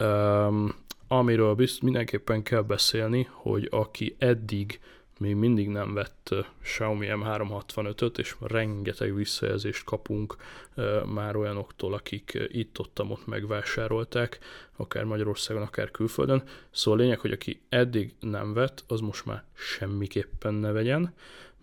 S3: um, amiről bizt, mindenképpen kell beszélni, hogy aki eddig még mindig nem vett Xiaomi M365-öt, és rengeteg visszajelzést kapunk már olyanoktól, akik itt-ott ott megvásárolták, akár Magyarországon, akár külföldön. Szóval a lényeg, hogy aki eddig nem vett, az most már semmiképpen ne vegyen,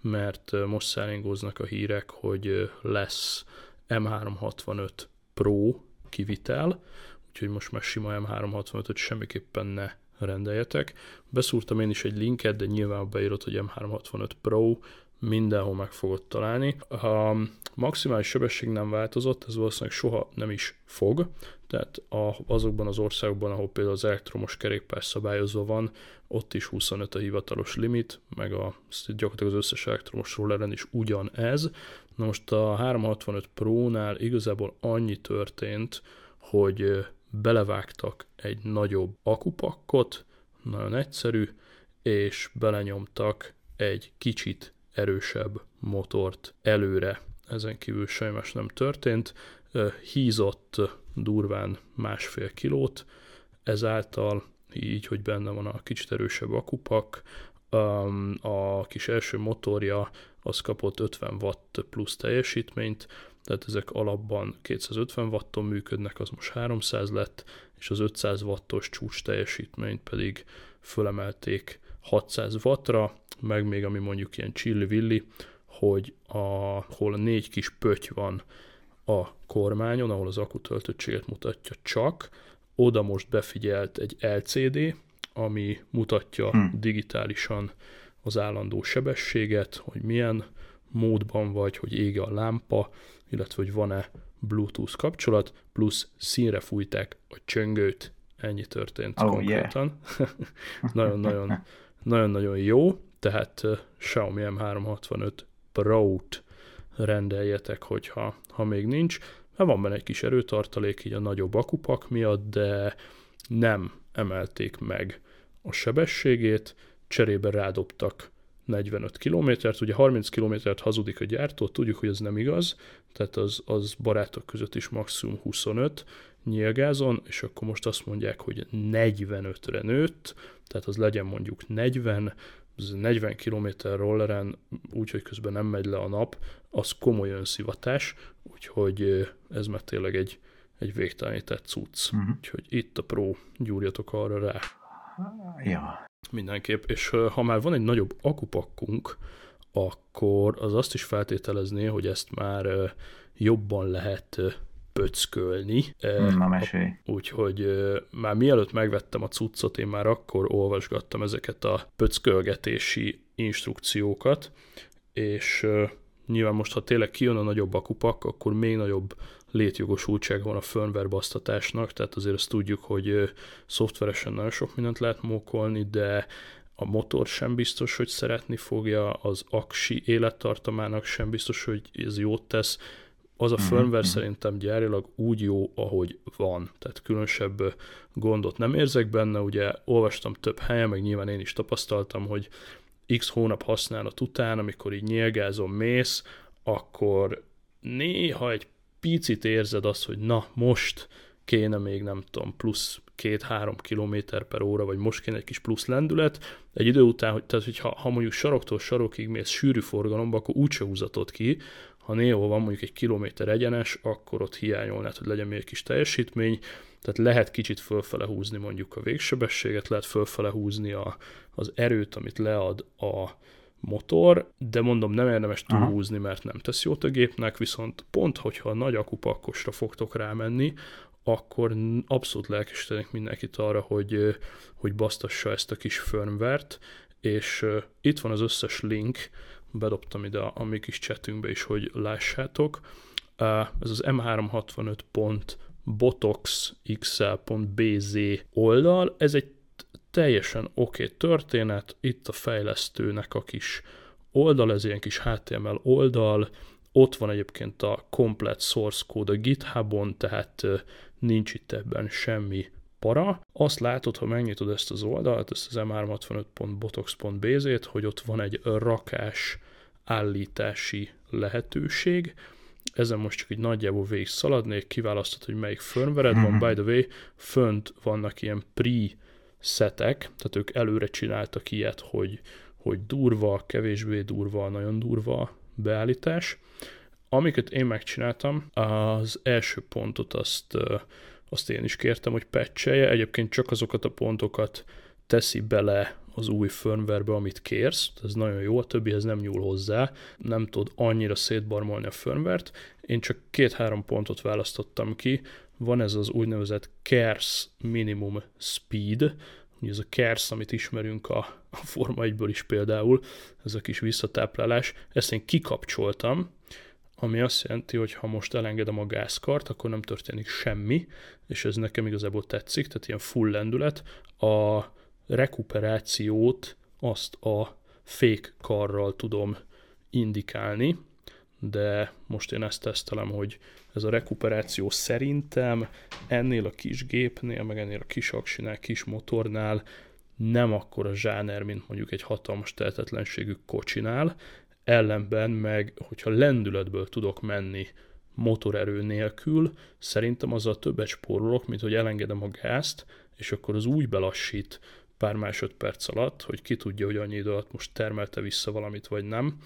S3: mert most szállingóznak a hírek, hogy lesz M365 Pro kivitel, úgyhogy most már sima M365-öt semmiképpen ne rendeljetek. Beszúrtam én is egy linket, de nyilván beírod, hogy M365 Pro, mindenhol meg fogod találni. A maximális sebesség nem változott, ez valószínűleg soha nem is fog, tehát azokban az országokban, ahol például az elektromos kerékpár szabályozva van, ott is 25 a hivatalos limit, meg a, gyakorlatilag az összes elektromos rolleren is ugyanez. Na most a 365 Pro-nál igazából annyi történt, hogy belevágtak egy nagyobb akupakkot, nagyon egyszerű, és belenyomtak egy kicsit erősebb motort előre. Ezen kívül más nem történt. Hízott durván másfél kilót, ezáltal így, hogy benne van a kicsit erősebb akupak, a kis első motorja az kapott 50 watt plusz teljesítményt, tehát ezek alapban 250 watton működnek, az most 300 lett, és az 500 wattos csúcs teljesítményt pedig fölemelték 600 wattra, meg még ami mondjuk ilyen csilli-villi, hogy ahol négy kis pötty van a kormányon, ahol az akutöltöttséget mutatja csak, oda most befigyelt egy LCD, ami mutatja hmm. digitálisan az állandó sebességet, hogy milyen módban vagy, hogy ég a lámpa, illetve hogy van-e Bluetooth kapcsolat, plusz színre fújták a csöngőt, ennyi történt
S1: oh,
S3: konkrétan. [laughs] Nagyon-nagyon nagyon-nagyon jó, tehát uh, Xiaomi M365 Pro-t rendeljetek, hogyha ha még nincs. Hát van benne egy kis erőtartalék így a nagyobb akupak miatt, de nem emelték meg a sebességét, cserébe rádobtak 45 kilométert, ugye 30 kilométert hazudik a gyártó, tudjuk, hogy ez nem igaz, tehát az, az barátok között is maximum 25 nyilgázon, és akkor most azt mondják, hogy 45-re nőtt, tehát az legyen mondjuk 40, 40 km rolleren, úgyhogy közben nem megy le a nap, az komoly önszivatás, úgyhogy ez már tényleg egy, egy végtelenített cucc. Uh-huh. Úgyhogy itt a Pro, gyúrjatok arra rá.
S1: Ja.
S3: Mindenképp, és ha már van egy nagyobb akupakkunk, akkor az azt is feltételezné, hogy ezt már jobban lehet pöckölni.
S1: Na, mesélj.
S3: Úgyhogy már mielőtt megvettem a cuccot, én már akkor olvasgattam ezeket a pöckölgetési instrukciókat, és nyilván most, ha tényleg kijön a nagyobb akupak, akkor még nagyobb létjogosultság van a firmware basztatásnak, tehát azért azt tudjuk, hogy szoftveresen nagyon sok mindent lehet mókolni, de a motor sem biztos, hogy szeretni fogja, az aksi élettartamának sem biztos, hogy ez jót tesz, az a mhm, firmware mm-hmm. szerintem gyárilag úgy jó, ahogy van, tehát különösebb gondot nem érzek benne, ugye olvastam több helyen, meg nyilván én is tapasztaltam, hogy x hónap használat után, amikor így nyilgázom, mész, akkor néha egy picit érzed azt, hogy na, most kéne még nem tudom, plusz két-három kilométer per óra, vagy most kéne egy kis plusz lendület, egy idő után, hogy, tehát, hogy ha, ha mondjuk saroktól sarokig mész sűrű forgalomba, akkor úgyse húzatod ki, ha néhol van mondjuk egy kilométer egyenes, akkor ott hiányolnád, hogy legyen még egy kis teljesítmény, tehát lehet kicsit fölfele húzni mondjuk a végsebességet, lehet fölfele húzni a, az erőt, amit lead a motor, de mondom, nem érdemes túlhúzni, mert nem tesz jót a gépnek, viszont pont, hogyha a nagy akupakkosra fogtok rámenni, akkor abszolút lelkesítenek mindenkit arra, hogy, hogy basztassa ezt a kis firmware-t, és itt van az összes link, bedobtam ide a, a mi kis chatünkbe is, hogy lássátok. Ez az m365.botoxxl.bz oldal, ez egy teljesen oké okay történet, itt a fejlesztőnek a kis oldal, ez ilyen kis HTML oldal, ott van egyébként a komplet source code a GitHubon, tehát nincs itt ebben semmi para. Azt látod, ha megnyitod ezt az oldalt, ezt az m365.botox.bz-t, hogy ott van egy rakás állítási lehetőség. Ezen most csak egy nagyjából végig szaladnék, kiválasztod, hogy melyik firmware van. Mhm. By the way, fönt vannak ilyen pre-setek, tehát ők előre csináltak ilyet, hogy, hogy durva, kevésbé durva, nagyon durva beállítás. Amiket én megcsináltam, az első pontot azt azt én is kértem, hogy patchelje, egyébként csak azokat a pontokat teszi bele az új firmware amit kérsz, ez nagyon jó, a többihez nem nyúl hozzá, nem tud annyira szétbarmolni a firmware-t, én csak két-három pontot választottam ki, van ez az úgynevezett KERS Minimum Speed, ugye ez a KERS, amit ismerünk a, a Forma 1-ből is például, ez a kis visszatáplálás, ezt én kikapcsoltam, ami azt jelenti, hogy ha most elengedem a gázkart, akkor nem történik semmi, és ez nekem igazából tetszik, tehát ilyen full lendület. A rekuperációt azt a fék karral tudom indikálni, de most én ezt tesztelem, hogy ez a rekuperáció szerintem ennél a kis gépnél, meg ennél a kis aksinál, kis motornál nem akkor a zsáner, mint mondjuk egy hatalmas tehetetlenségű kocsinál, ellenben meg, hogyha lendületből tudok menni motorerő nélkül, szerintem azzal többet spórolok, mint hogy elengedem a gázt, és akkor az úgy belassít pár másodperc alatt, hogy ki tudja, hogy annyi idő alatt most termelte vissza valamit, vagy nem.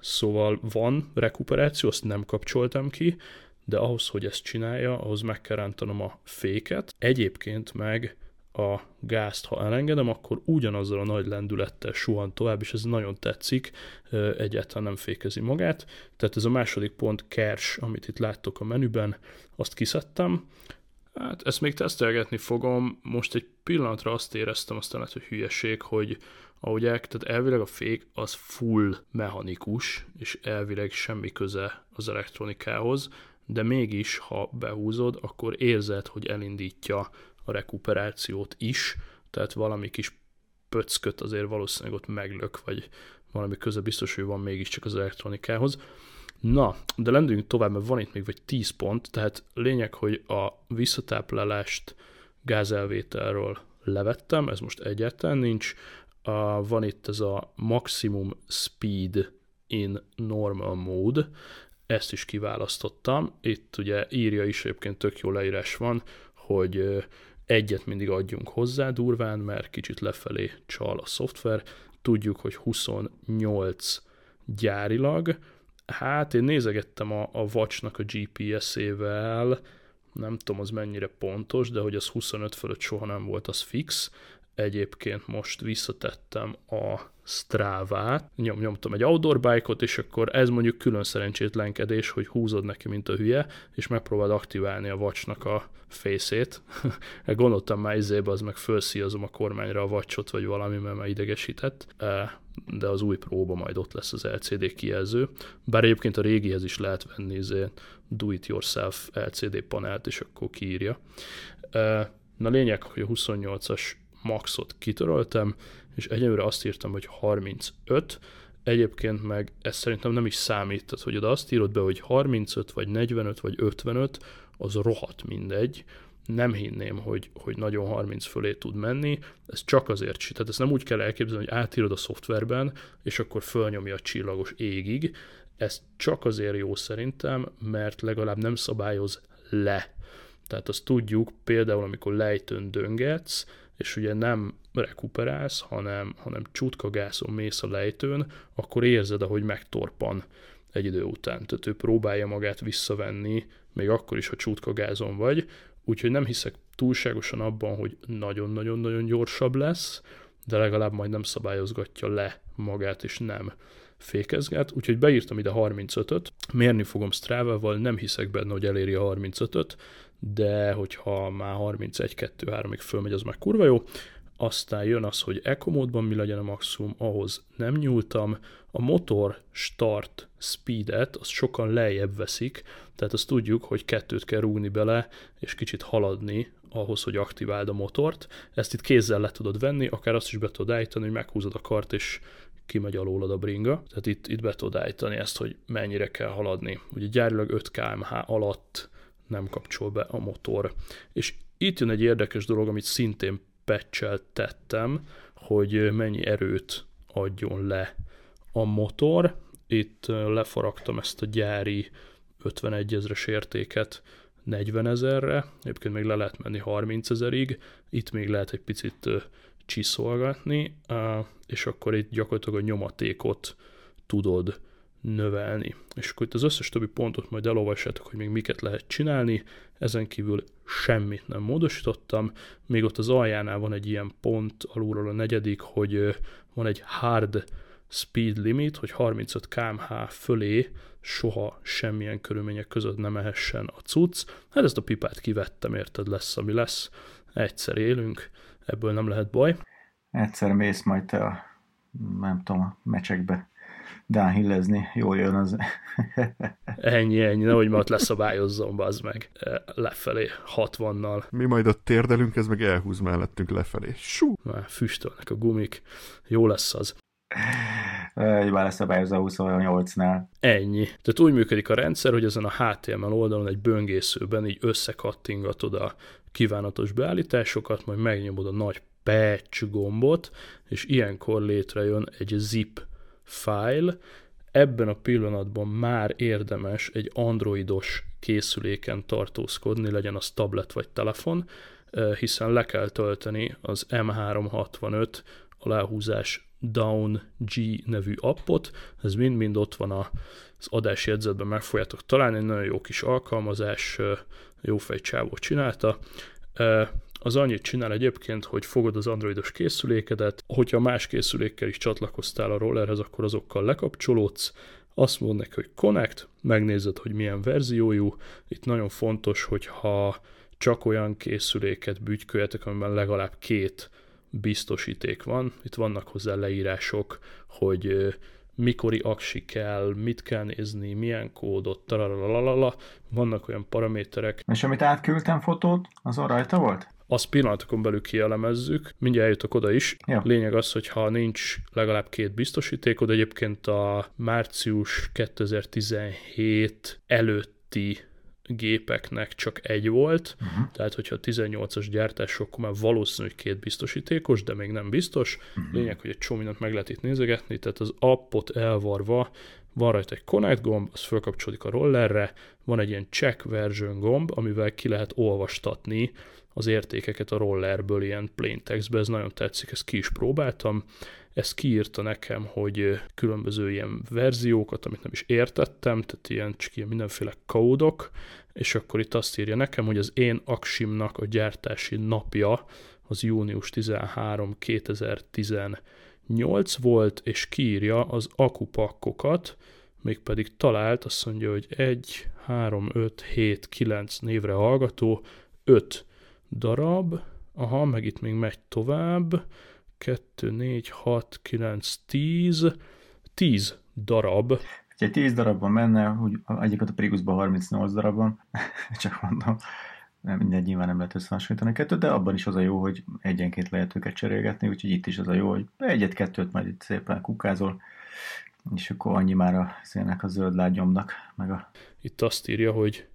S3: Szóval van rekuperáció, azt nem kapcsoltam ki, de ahhoz, hogy ezt csinálja, ahhoz meg kell rántanom a féket. Egyébként meg a gázt, ha elengedem, akkor ugyanazzal a nagy lendülettel suhan tovább, és ez nagyon tetszik, egyáltalán nem fékezi magát. Tehát ez a második pont, kers, amit itt láttok a menüben, azt kiszedtem. Hát ezt még tesztelgetni fogom, most egy pillanatra azt éreztem, aztán lehet, hogy hülyeség, hogy ahogy el, tehát elvileg a fék az full mechanikus, és elvileg semmi köze az elektronikához, de mégis, ha behúzod, akkor érzed, hogy elindítja a rekuperációt is, tehát valami kis pöcköt azért valószínűleg ott meglök, vagy valami köze biztos, hogy van mégiscsak az elektronikához. Na, de lendüljünk tovább, mert van itt még vagy 10 pont, tehát lényeg, hogy a visszatáplálást gázelvételről levettem, ez most egyáltalán nincs. Uh, van itt ez a maximum speed in normal mode, ezt is kiválasztottam. Itt ugye írja is, egyébként tök jó leírás van, hogy egyet mindig adjunk hozzá durván, mert kicsit lefelé csal a szoftver. Tudjuk, hogy 28 gyárilag. Hát én nézegettem a, a Watchnak a GPS-ével, nem tudom az mennyire pontos, de hogy az 25 fölött soha nem volt, az fix. Egyébként most visszatettem a Strávát, nyom, nyomtam egy outdoor bike-ot, és akkor ez mondjuk külön szerencsétlenkedés, hogy húzod neki, mint a hülye, és megpróbáld aktiválni a vacsnak a fészét. [laughs] Gondoltam már izébe, az meg felszíjazom a kormányra a vacsot, vagy valami, mert már idegesített, e, de az új próba majd ott lesz az LCD kijelző. Bár egyébként a régihez is lehet venni izé do-it-yourself LCD panelt, és akkor kiírja. E, na lényeg, hogy a 28-as maxot kitöröltem, és egyelőre azt írtam, hogy 35, egyébként meg ez szerintem nem is számít, tehát hogy oda azt írod be, hogy 35, vagy 45, vagy 55, az rohadt mindegy, nem hinném, hogy, hogy nagyon 30 fölé tud menni, ez csak azért, tehát ezt nem úgy kell elképzelni, hogy átírod a szoftverben, és akkor fölnyomja a csillagos égig, ez csak azért jó szerintem, mert legalább nem szabályoz le. Tehát azt tudjuk, például amikor lejtőn döngetsz, és ugye nem rekuperálsz, hanem, hanem csutkagászon mész a lejtőn, akkor érzed, ahogy megtorpan egy idő után. Tehát ő próbálja magát visszavenni, még akkor is, ha csutkagázon vagy, úgyhogy nem hiszek túlságosan abban, hogy nagyon-nagyon-nagyon gyorsabb lesz, de legalább majd nem szabályozgatja le magát, és nem fékezget, úgyhogy beírtam ide 35-öt, mérni fogom Strava-val, nem hiszek benne, hogy eléri a 35-öt, de hogyha már 31-2-3-ig fölmegy, az már kurva jó. Aztán jön az, hogy Eco módban mi legyen a maximum, ahhoz nem nyúltam. A motor start speedet, azt sokan lejjebb veszik, tehát azt tudjuk, hogy kettőt kell rúgni bele, és kicsit haladni ahhoz, hogy aktiváld a motort. Ezt itt kézzel le tudod venni, akár azt is be tudod állítani, hogy meghúzod a kart, és kimegy alólad a bringa. Tehát itt, itt be tudod állítani ezt, hogy mennyire kell haladni. Ugye gyárilag 5 kmh alatt nem kapcsol be a motor. És itt jön egy érdekes dolog, amit szintén patch tettem, hogy mennyi erőt adjon le a motor. Itt lefaragtam ezt a gyári 51 ezres értéket 40 ezerre, egyébként még le lehet menni 30 ezerig, itt még lehet egy picit csiszolgatni, és akkor itt gyakorlatilag a nyomatékot tudod növelni. És akkor itt az összes többi pontot majd elolvassátok, hogy még miket lehet csinálni, ezen kívül semmit nem módosítottam, még ott az aljánál van egy ilyen pont, alulról a negyedik, hogy van egy hard speed limit, hogy 35 km/h fölé soha semmilyen körülmények között nem ehessen a cucc. Hát ezt a pipát kivettem, érted, lesz, ami lesz. Egyszer élünk, ebből nem lehet baj.
S1: Egyszer mész majd te a, nem tudom, a mecsekbe downhillezni, jól jön az.
S3: ennyi, ennyi, nehogy ma ott leszabályozzon, az meg e, lefelé 60-nal.
S2: Mi majd ott térdelünk, ez meg elhúz mellettünk lefelé. Sú!
S3: Már füstölnek a gumik, jó lesz az.
S1: Egy már leszabályozza 28-nál.
S3: Ennyi. Tehát úgy működik a rendszer, hogy ezen a HTML oldalon egy böngészőben így összekattingatod a kívánatos beállításokat, majd megnyomod a nagy patch gombot, és ilyenkor létrejön egy zip file, ebben a pillanatban már érdemes egy androidos készüléken tartózkodni, legyen az tablet vagy telefon, hiszen le kell tölteni az M365 aláhúzás Down G nevű appot, ez mind-mind ott van az adásjegyzetben, meg fogjátok találni, egy nagyon jó kis alkalmazás, jó fejcsávó csinálta, az annyit csinál egyébként, hogy fogod az androidos készülékedet, hogyha más készülékkel is csatlakoztál a rollerhez, akkor azokkal lekapcsolódsz, azt mondod neki, hogy connect, megnézed, hogy milyen verziójú. Itt nagyon fontos, hogyha csak olyan készüléket bütyköljetek, amiben legalább két biztosíték van. Itt vannak hozzá leírások, hogy mikori aksi kell, mit kell nézni, milyen kódot, taralalala, vannak olyan paraméterek.
S1: És amit átküldtem fotót, azon rajta volt?
S3: Azt pillanatokon belül kielemezzük, mindjárt eljutok oda is. Ja. Lényeg az, hogy ha nincs legalább két biztosítékod, egyébként a március 2017 előtti gépeknek csak egy volt, uh-huh. tehát hogyha 18-as gyártás, akkor már valószínű, hogy két biztosítékos, de még nem biztos. Uh-huh. Lényeg, hogy egy csomó mindent meg lehet itt nézegetni, tehát az appot elvarva van rajta egy connect gomb, az fölkapcsolódik a rollerre, van egy ilyen check version gomb, amivel ki lehet olvastatni az értékeket a rollerből ilyen plain textbe, ez nagyon tetszik, ezt ki is próbáltam, ezt kiírta nekem, hogy különböző ilyen verziókat, amit nem is értettem, tehát ilyen, csak ilyen mindenféle kódok, és akkor itt azt írja nekem, hogy az én aksimnak a gyártási napja az június 13 2018 volt, és kiírja az akupakkokat, mégpedig talált, azt mondja, hogy 1, 3, 5, 7, 9 névre hallgató, 5 darab, aha, meg itt még megy tovább, 2, 4, 6, 9, 10, 10 darab.
S1: Ha 10 darabban menne, úgy egyiket a Prigusban 38 darabban, [laughs] csak mondom, nem, mindegy, nyilván nem lehet összehasonlítani a kettőt, de abban is az a jó, hogy egyenként lehet őket cserélgetni, úgyhogy itt is az a jó, hogy egyet-kettőt majd itt szépen kukázol, és akkor annyi már a szének a zöld lágyomnak, meg a...
S3: Itt azt írja, hogy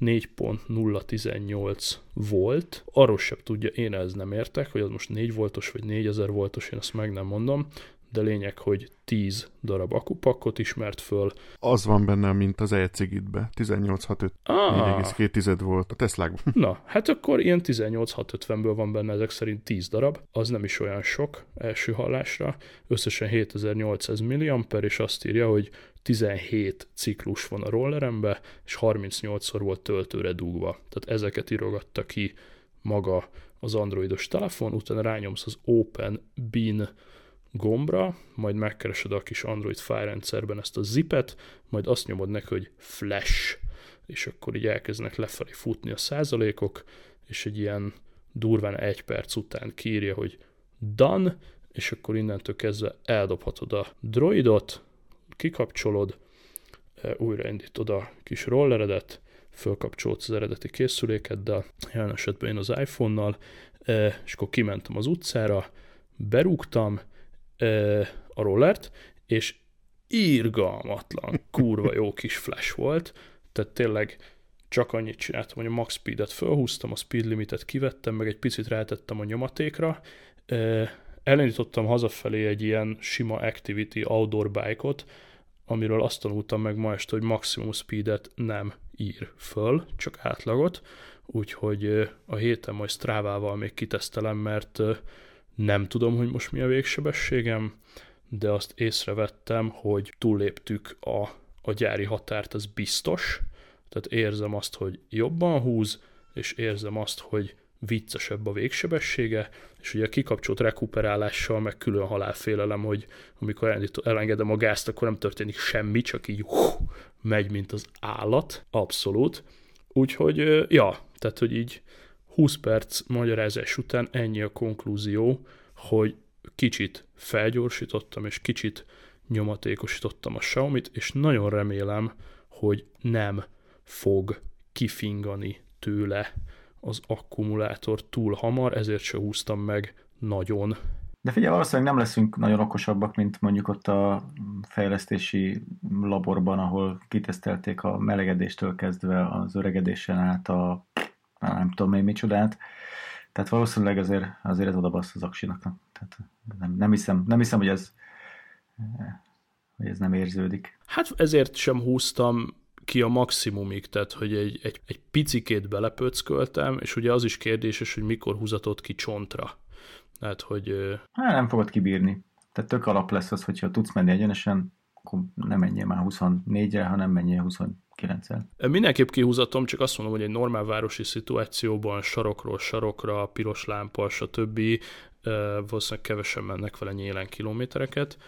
S3: 4.018 volt. Arról sem tudja, én ez nem értek, hogy az most 4 voltos vagy 4000 voltos, én azt meg nem mondom, de lényeg, hogy 10 darab akupakot ismert föl.
S2: Az van benne, mint az e-cigitbe, 18650, ah. 4,2 volt a Teslákban. [laughs]
S3: Na, hát akkor ilyen 18650-ből van benne ezek szerint 10 darab, az nem is olyan sok első hallásra, összesen 7800 mAh, és azt írja, hogy 17 ciklus van a rollerembe, és 38-szor volt töltőre dugva. Tehát ezeket írogatta ki maga az androidos telefon, utána rányomsz az Open Bin gombra, majd megkeresed a kis Android fájrendszerben ezt a zipet, majd azt nyomod neki, hogy flash, és akkor így elkezdenek lefelé futni a százalékok, és egy ilyen durván egy perc után kírja, hogy done, és akkor innentől kezdve eldobhatod a droidot, kikapcsolod, újraindítod a kis rolleredet, fölkapcsolsz az eredeti készülékeddel, jelen esetben én az iPhone-nal, és akkor kimentem az utcára, berúgtam a rollert, és írgalmatlan, kurva jó kis flash volt, tehát tényleg csak annyit csináltam, hogy a max speedet felhúztam, a speed limitet kivettem, meg egy picit rátettem a nyomatékra, elindítottam hazafelé egy ilyen sima activity outdoor bike-ot, amiről azt tanultam meg ma este, hogy maximum speedet nem ír föl, csak átlagot, úgyhogy a héten majd Strávával még kitesztelem, mert nem tudom, hogy most mi a végsebességem, de azt észrevettem, hogy túlléptük a, a gyári határt, az biztos, tehát érzem azt, hogy jobban húz, és érzem azt, hogy viccesebb a végsebessége, és ugye a kikapcsolt rekuperálással meg külön halálfélelem, hogy amikor elengedem a gázt, akkor nem történik semmi, csak így hú, megy, mint az állat, abszolút. Úgyhogy, ja, tehát, hogy így 20 perc magyarázás után ennyi a konklúzió, hogy kicsit felgyorsítottam, és kicsit nyomatékosítottam a Xiaomi-t, és nagyon remélem, hogy nem fog kifingani tőle az akkumulátor túl hamar, ezért se húztam meg nagyon.
S1: De figyelj, valószínűleg nem leszünk nagyon okosabbak, mint mondjuk ott a fejlesztési laborban, ahol kitesztelték a melegedéstől kezdve az öregedésen át a nem tudom még micsodát. Tehát valószínűleg azért, azért ez odabasz az aksinak. Tehát nem, nem, hiszem, nem hiszem, hogy ez, hogy ez nem érződik.
S3: Hát ezért sem húztam ki a maximumig, tehát hogy egy, egy, egy picikét belepöcköltem, és ugye az is kérdéses, hogy mikor húzatott ki csontra. Tehát, hogy...
S1: Hát nem fogod kibírni. Tehát tök alap lesz az, hogyha tudsz menni egyenesen, akkor nem menjél már 24-re, hanem menjél 29 -el.
S3: Mindenképp kihúzatom, csak azt mondom, hogy egy normál városi szituációban sarokról sarokra, piros lámpa, stb. valószínűleg kevesen mennek vele nyélen kilométereket,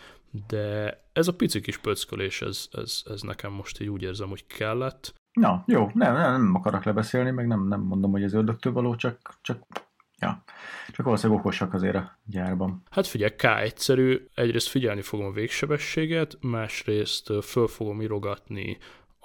S3: de ez a pici kis pöckölés, ez, ez, ez nekem most így úgy érzem, hogy kellett.
S1: Na, jó, nem, nem, nem akarok lebeszélni, meg nem, nem mondom, hogy ez ördögtől való, csak, csak Ja, csak valószínűleg okosak azért a gyárban.
S3: Hát figyelj, K egyszerű, egyrészt figyelni fogom a végsebességet, másrészt föl fogom irogatni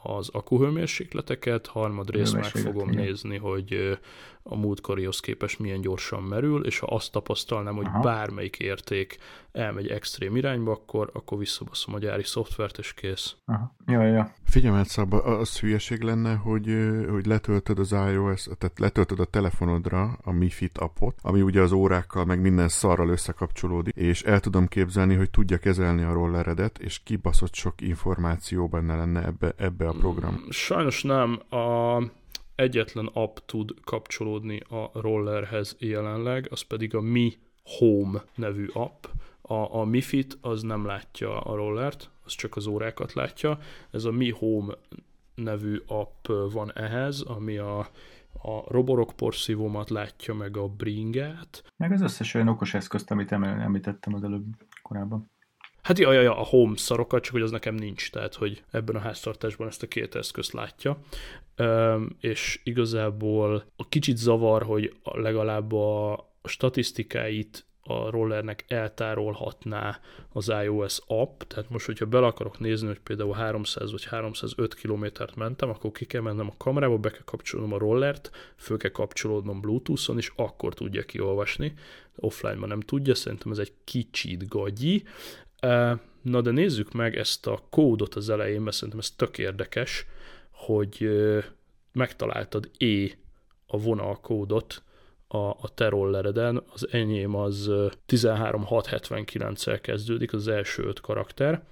S3: az akuhőmérsékleteket, harmadrészt meg fogom igen. nézni, hogy a múltkorihoz képest milyen gyorsan merül, és ha azt tapasztalnám, hogy Aha. bármelyik érték elmegy extrém irányba, akkor, akkor visszabaszom a gyári szoftvert, és kész.
S1: Aha. Ja, ja.
S2: Figyelmet Szabba, az hülyeség lenne, hogy, hogy letöltöd az iOS, tehát letöltöd a telefonodra a Mi Fit appot, ami ugye az órákkal, meg minden szarral összekapcsolódik, és el tudom képzelni, hogy tudja kezelni a rolleredet, és kibaszott sok információ benne lenne ebbe, ebbe a program. Mm,
S3: sajnos nem. A egyetlen app tud kapcsolódni a rollerhez jelenleg, az pedig a Mi Home nevű app. A, a Mi Fit az nem látja a rollert, az csak az órákat látja. Ez a Mi Home nevű app van ehhez, ami a, a roborok porszívómat látja, meg a bringát.
S1: Meg az összes olyan okos eszközt, amit említettem az előbb korábban.
S3: Hát ja, ja, ja, a home szarokat, csak hogy az nekem nincs, tehát hogy ebben a háztartásban ezt a két eszközt látja. Üm, és igazából a kicsit zavar, hogy legalább a statisztikáit a rollernek eltárolhatná az iOS app, tehát most, hogyha bele akarok nézni, hogy például 300 vagy 305 kilométert mentem, akkor ki kell mennem a kamerába, be kell kapcsolnom a rollert, föl kell kapcsolódnom Bluetooth-on, és akkor tudja kiolvasni. Offline-ban nem tudja, szerintem ez egy kicsit gagyi, Na de nézzük meg ezt a kódot az elején, mert szerintem ez tök érdekes, hogy megtaláltad E a vonal kódot a, a te rollereden, az enyém az 13679-el kezdődik, az első öt karakter,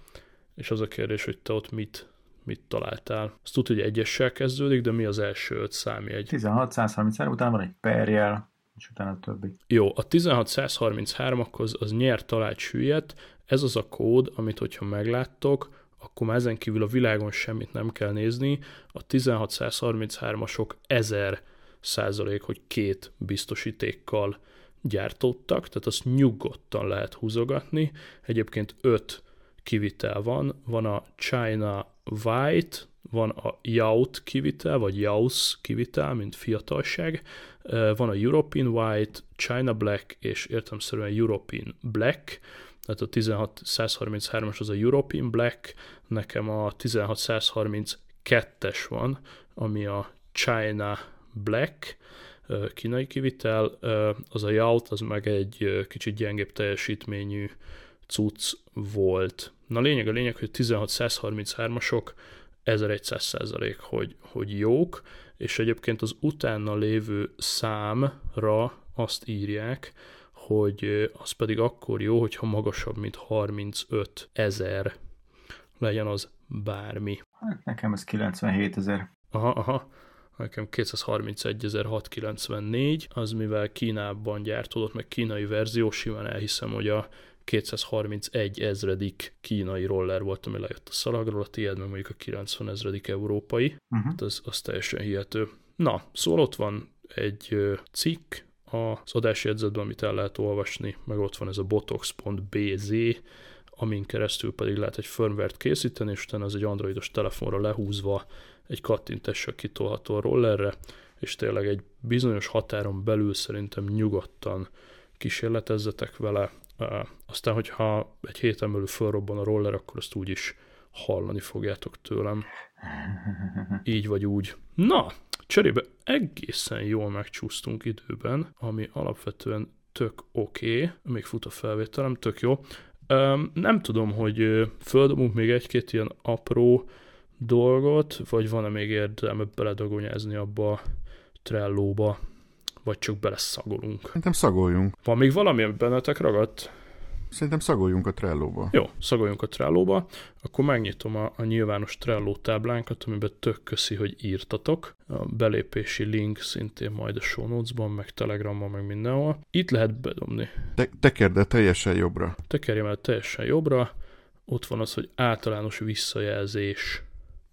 S3: és az a kérdés, hogy te ott mit, mit találtál. Azt tudod, hogy egyessel kezdődik, de mi az első öt számjegy?
S1: 1633, utána van egy perjel, és utána a többi.
S3: Jó, a 1633 akkor az, az nyert talált ez az a kód, amit hogyha megláttok, akkor már ezen kívül a világon semmit nem kell nézni, a 1633-asok 1000 százalék, hogy két biztosítékkal gyártottak, tehát azt nyugodtan lehet húzogatni. Egyébként öt kivitel van, van a China White, van a Yaut kivitel, vagy Yaus kivitel, mint fiatalság, van a European White, China Black, és értelmszerűen European Black, tehát a 16133-as az a European Black, nekem a 16132-es van, ami a China Black, kínai kivitel, az a Yaut, az meg egy kicsit gyengébb teljesítményű cucc volt. Na lényeg a lényeg, hogy 1633-asok 1100 százalék, hogy, hogy jók, és egyébként az utána lévő számra azt írják, hogy az pedig akkor jó, hogyha magasabb, mint 35 ezer legyen az bármi.
S1: Hát nekem ez 97 ezer.
S3: Aha, aha. Nekem 231.694, az mivel Kínában gyártódott, meg kínai verzió, simán elhiszem, hogy a 231 ezredik kínai roller volt, ami lejött a szalagról, a tiéd meg mondjuk a 90 ezredik európai. Uh-huh. Hát az, az teljesen hihető. Na, szóval ott van egy cikk az adásjegyzetben, amit el lehet olvasni, meg ott van ez a botox.bz, amin keresztül pedig lehet egy firmware készíteni, és utána az egy androidos telefonra lehúzva egy kattintással kitolható a rollerre, és tényleg egy bizonyos határon belül szerintem nyugodtan kísérletezzetek vele. Aztán, hogyha egy héten belül felrobban a roller, akkor azt úgy is hallani fogjátok tőlem. Így vagy úgy. Na, cserébe egészen jól megcsúsztunk időben, ami alapvetően tök oké, okay. még fut a felvételem, tök jó. Nem tudom, hogy földobunk még egy-két ilyen apró dolgot, vagy van-e még érdelme beledagonyázni abba a trellóba, vagy csak beleszagolunk.
S2: Szerintem szagoljunk.
S3: Van még valami, ami bennetek ragadt?
S2: Szerintem szagoljunk a Trello-ba.
S3: Jó, szagoljunk a Trello-ba. Akkor megnyitom a, a nyilvános Trello táblánkat, amiben tök köszi, hogy írtatok. A belépési link szintén majd a show notes-ban, meg Telegramban, meg mindenhol. Itt lehet bedobni.
S2: Te, tekerd el teljesen jobbra.
S3: Tekerjem el teljesen jobbra. Ott van az, hogy általános visszajelzés.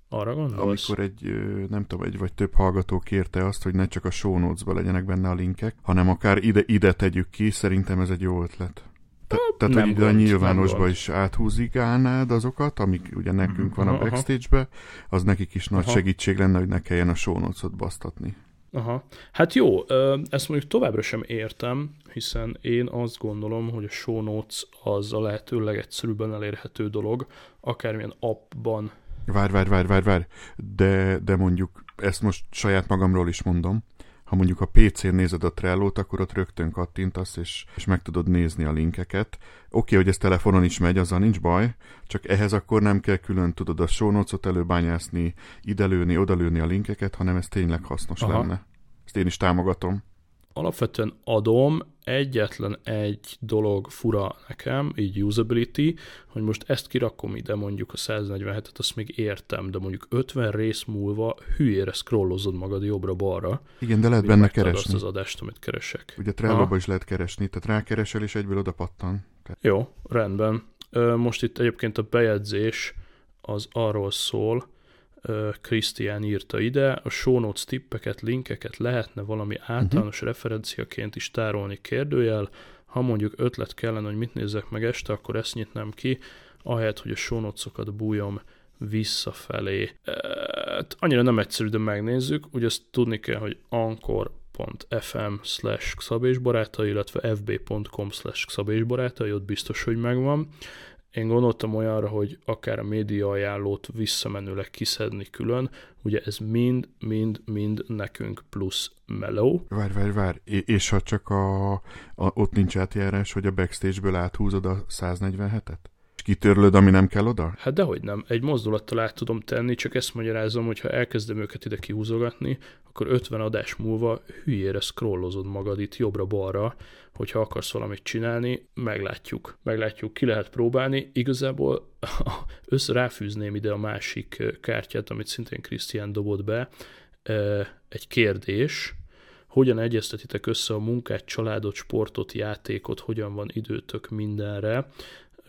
S3: Arra gondolsz?
S2: Amikor egy, nem tudom, egy vagy több hallgató kérte azt, hogy ne csak a show notes legyenek benne a linkek, hanem akár ide, ide tegyük ki, szerintem ez egy jó ötlet. Te, tehát, nem hogy a nyilvánosba is áthúzigálnád azokat, amik ugye nekünk van a backstage-be, az nekik is nagy aha. segítség lenne, hogy ne kelljen a show notes-ot basztatni.
S3: Aha. Hát jó, ezt mondjuk továbbra sem értem, hiszen én azt gondolom, hogy a show notes az a lehető legegyszerűbben elérhető dolog, akármilyen appban.
S2: Várj, várj, várj, várj, várj, de, de mondjuk ezt most saját magamról is mondom, ha mondjuk a PC-n nézed a Trello-t, akkor ott rögtön kattintasz, és, és meg tudod nézni a linkeket. Oké, okay, hogy ez telefonon is megy, azzal nincs baj, csak ehhez akkor nem kell külön tudod a show notes-ot előbányászni, idelőni, odalőni a linkeket, hanem ez tényleg hasznos Aha. lenne. Ezt én is támogatom
S3: alapvetően adom, egyetlen egy dolog fura nekem, így usability, hogy most ezt kirakom ide mondjuk a 147-et, azt még értem, de mondjuk 50 rész múlva hülyére scrollozod magad jobbra-balra.
S2: Igen, de lehet benne keresni.
S3: azt az adást, amit keresek.
S2: Ugye trello is lehet keresni, tehát rákeresel és egyből oda pattan.
S3: Jó, rendben. Most itt egyébként a bejegyzés az arról szól, Krisztián írta ide, a show notes tippeket, linkeket lehetne valami általános uh-huh. referenciaként is tárolni kérdőjel, ha mondjuk ötlet kellene, hogy mit nézzek meg este, akkor ezt nyitnám ki, ahelyett, hogy a show notes-okat bújom visszafelé. Hát, annyira nem egyszerű, de megnézzük. Ugye azt tudni kell, hogy ankor.fm slash szabésbarátai, illetve fb.com slash szabésbarátai, ott biztos, hogy megvan. Én gondoltam olyanra, hogy akár a média ajánlót visszamenőleg kiszedni külön, ugye ez mind, mind, mind nekünk plusz mellow.
S2: Várj, várj, várj, és ha csak a, a, ott nincs átjárás, hogy a backstage-ből áthúzod a 147-et? Kitörlöd, ami nem kell oda?
S3: Hát dehogy nem. Egy mozdulattal át tudom tenni, csak ezt magyarázom, hogy ha elkezdem őket ide kihúzogatni, akkor 50 adás múlva hülyére scrollozod magad itt jobbra-balra, hogyha akarsz valamit csinálni, meglátjuk. Meglátjuk, ki lehet próbálni. Igazából [laughs] össze ráfűzném ide a másik kártyát, amit szintén Krisztián dobott be, egy kérdés, hogyan egyeztetitek össze a munkát, családot, sportot, játékot, hogyan van időtök mindenre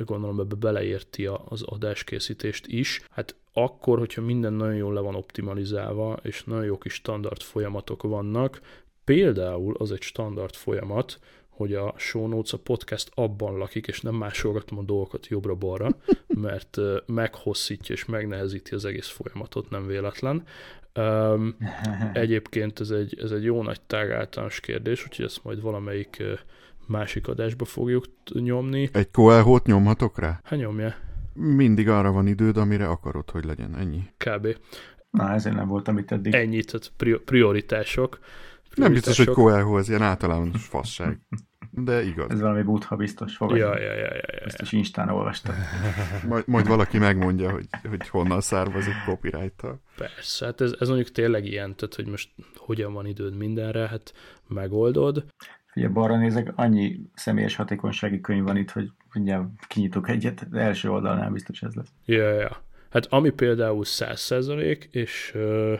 S3: gondolom ebbe beleérti az adáskészítést is. Hát akkor, hogyha minden nagyon jól le van optimalizálva, és nagyon jó kis standard folyamatok vannak, például az egy standard folyamat, hogy a show notes, a podcast abban lakik, és nem másolgatom a dolgokat jobbra-balra, [laughs] mert meghosszítja és megnehezíti az egész folyamatot, nem véletlen. Um, [laughs] egyébként ez egy, ez egy jó nagy tág általános kérdés, úgyhogy ezt majd valamelyik másik adásba fogjuk nyomni.
S2: Egy Coelho-t nyomhatok rá?
S3: Hát nyomja.
S2: Mindig arra van időd, amire akarod, hogy legyen. Ennyi.
S3: Kb.
S1: Na, ezért nem voltam itt eddig.
S3: Ennyi, tehát prioritások. prioritások.
S2: Nem biztos, hogy Coelho, ez ilyen általános fasság. De igaz.
S1: Ez valami butha biztos fog. Ja,
S3: ja, ja, ja, ja.
S1: Ezt is Instán olvastam.
S2: majd, majd valaki megmondja, hogy, hogy honnan származik copyright -tal.
S3: Persze, hát ez, ez mondjuk tényleg ilyen, tehát hogy most hogyan van időd mindenre, hát megoldod.
S1: Ugye balra nézek, annyi személyes hatékonysági könyv van itt, hogy ugye kinyitok egyet, de első oldalnál biztos ez lesz.
S3: Ja, yeah, ja. Hát ami például 100% és uh,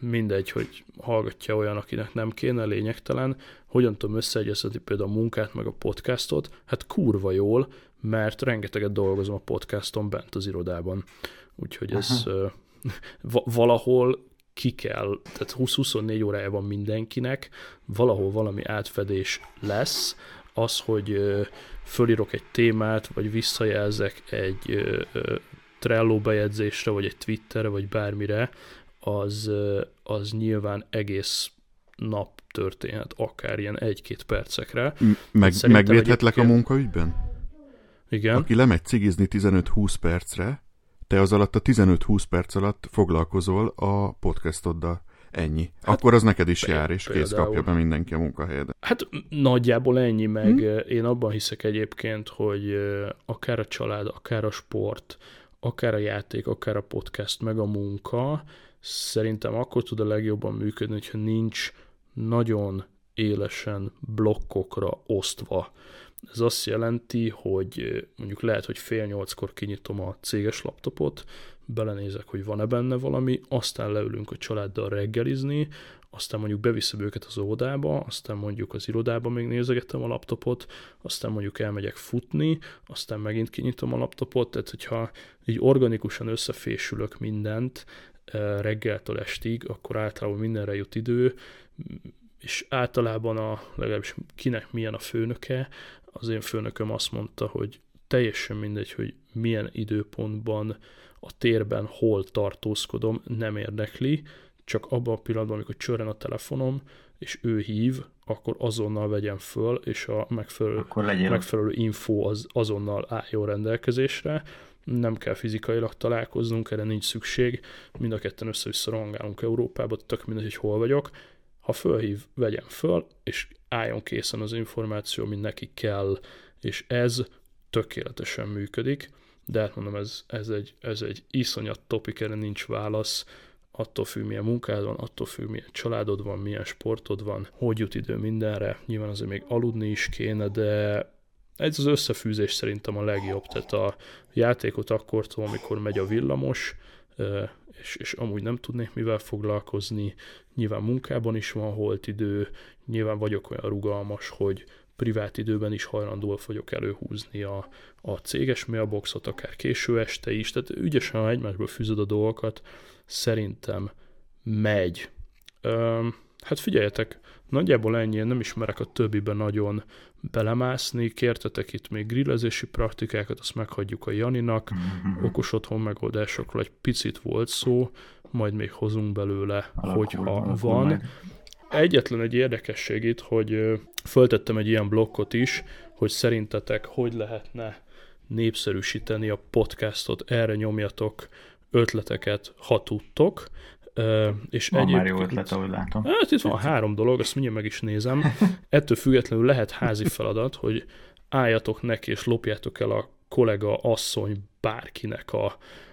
S3: mindegy, hogy hallgatja olyan, akinek nem kéne, lényegtelen, hogyan tudom összeegyeztetni például a munkát, meg a podcastot, hát kurva jól, mert rengeteget dolgozom a podcaston bent az irodában. Úgyhogy ez uh, [laughs] valahol ki kell, tehát 20-24 órája van mindenkinek, valahol valami átfedés lesz, az, hogy fölírok egy témát, vagy visszajelzek egy Trello bejegyzésre, vagy egy Twitterre, vagy bármire, az, az nyilván egész nap történhet, akár ilyen egy-két percekre.
S2: Meg, megvédhetlek a munkaügyben?
S3: Igen.
S2: Aki lemegy cigizni 15-20 percre, te az alatt a 15-20 perc alatt foglalkozol a podcastoddal. Ennyi. Hát, Akkor az neked is jár, és kész kapja be mindenki a munkahelyed.
S3: Hát nagyjából ennyi, meg hmm? én abban hiszek egyébként, hogy akár a család, akár a sport, akár a játék, akár a podcast, meg a munka, szerintem akkor tud a legjobban működni, hogyha nincs nagyon élesen blokkokra osztva. Ez azt jelenti, hogy mondjuk lehet, hogy fél nyolckor kinyitom a céges laptopot, belenézek, hogy van-e benne valami, aztán leülünk a családdal reggelizni, aztán mondjuk beviszem őket az óvodába, aztán mondjuk az irodába még nézegetem a laptopot, aztán mondjuk elmegyek futni, aztán megint kinyitom a laptopot, tehát hogyha így organikusan összefésülök mindent reggeltől estig, akkor általában mindenre jut idő, és általában a, legalábbis kinek milyen a főnöke, az én főnököm azt mondta, hogy teljesen mindegy, hogy milyen időpontban a térben hol tartózkodom, nem érdekli, csak abban a pillanatban, amikor csörren a telefonom, és ő hív, akkor azonnal vegyem föl, és a megfelelő, megfelelő info az azonnal álljon rendelkezésre. Nem kell fizikailag találkoznunk, erre nincs szükség. Mind a ketten össze-vissza Európába, tök mindegy, hogy hol vagyok. Ha fölhív, vegyem föl, és álljon készen az információ, ami neki kell, és ez tökéletesen működik, de hát mondom, ez, ez, egy, ez egy iszonyat topik, erre nincs válasz, attól függ, milyen munkád van, attól függ, milyen családod van, milyen sportod van, hogy jut idő mindenre, nyilván azért még aludni is kéne, de ez az összefűzés szerintem a legjobb, tehát a játékot akkor amikor megy a villamos, és, és amúgy nem tudnék mivel foglalkozni, nyilván munkában is van holt idő, nyilván vagyok olyan rugalmas, hogy privát időben is hajlandó vagyok előhúzni a, a céges mailboxot, akár késő este is, tehát ügyesen, egymásból fűzöd a dolgokat, szerintem megy. Üm, hát figyeljetek, nagyjából ennyi, nem ismerek a többiben nagyon belemászni, kértetek itt még grillezési praktikákat, azt meghagyjuk a Janinak, mm-hmm. okos otthon megoldásokról egy picit volt szó, majd még hozunk belőle, alakul, hogyha alakul van. Meg. Egyetlen egy érdekesség itt, hogy föltettem egy ilyen blokkot is, hogy szerintetek hogy lehetne népszerűsíteni a podcastot, erre nyomjatok ötleteket, ha tudtok.
S1: És van már jó ötlet, ahogy látom.
S3: Hát itt van három dolog, azt mindjárt meg is nézem. Ettől függetlenül lehet házi feladat, hogy álljatok neki és lopjátok el a kollega, asszony, bárkinek a,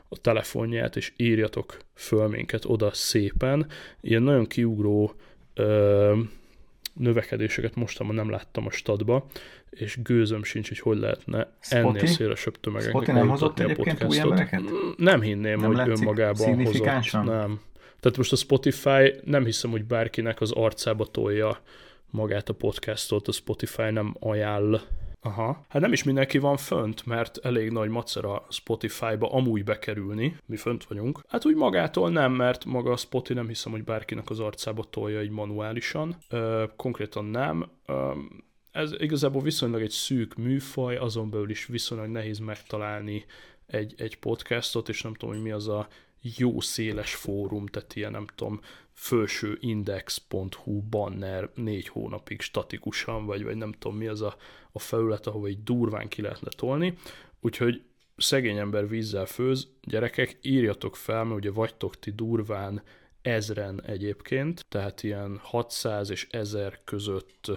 S3: a telefonját, és írjatok föl minket oda szépen. Ilyen nagyon kiugró ö, növekedéseket mostanában nem láttam a stadba, és gőzöm sincs, hogy hogy lehetne Spotify? ennél szélesebb tömegeknek
S1: Spotify nem hozott egyébként új embereket?
S3: Nem hinném, nem hogy önmagában hozott. Nem. Tehát most a Spotify nem hiszem, hogy bárkinek az arcába tolja magát a podcastot, a Spotify nem ajánl. Aha. Hát nem is mindenki van fönt, mert elég nagy macera Spotify-ba amúgy bekerülni. Mi fönt vagyunk. Hát úgy magától nem, mert maga a Spotify nem hiszem, hogy bárkinek az arcába tolja egy manuálisan. Ö, konkrétan nem. Ö, ez igazából viszonylag egy szűk műfaj, azon belül is viszonylag nehéz megtalálni egy, egy podcastot, és nem tudom, hogy mi az a jó széles fórum, tehát ilyen nem tudom, felső index.hu banner négy hónapig statikusan, vagy, vagy nem tudom mi az a, a felület, ahova egy durván ki lehetne tolni. Úgyhogy szegény ember vízzel főz, gyerekek, írjatok fel, mert ugye vagytok ti durván ezren egyébként, tehát ilyen 600 és 1000 között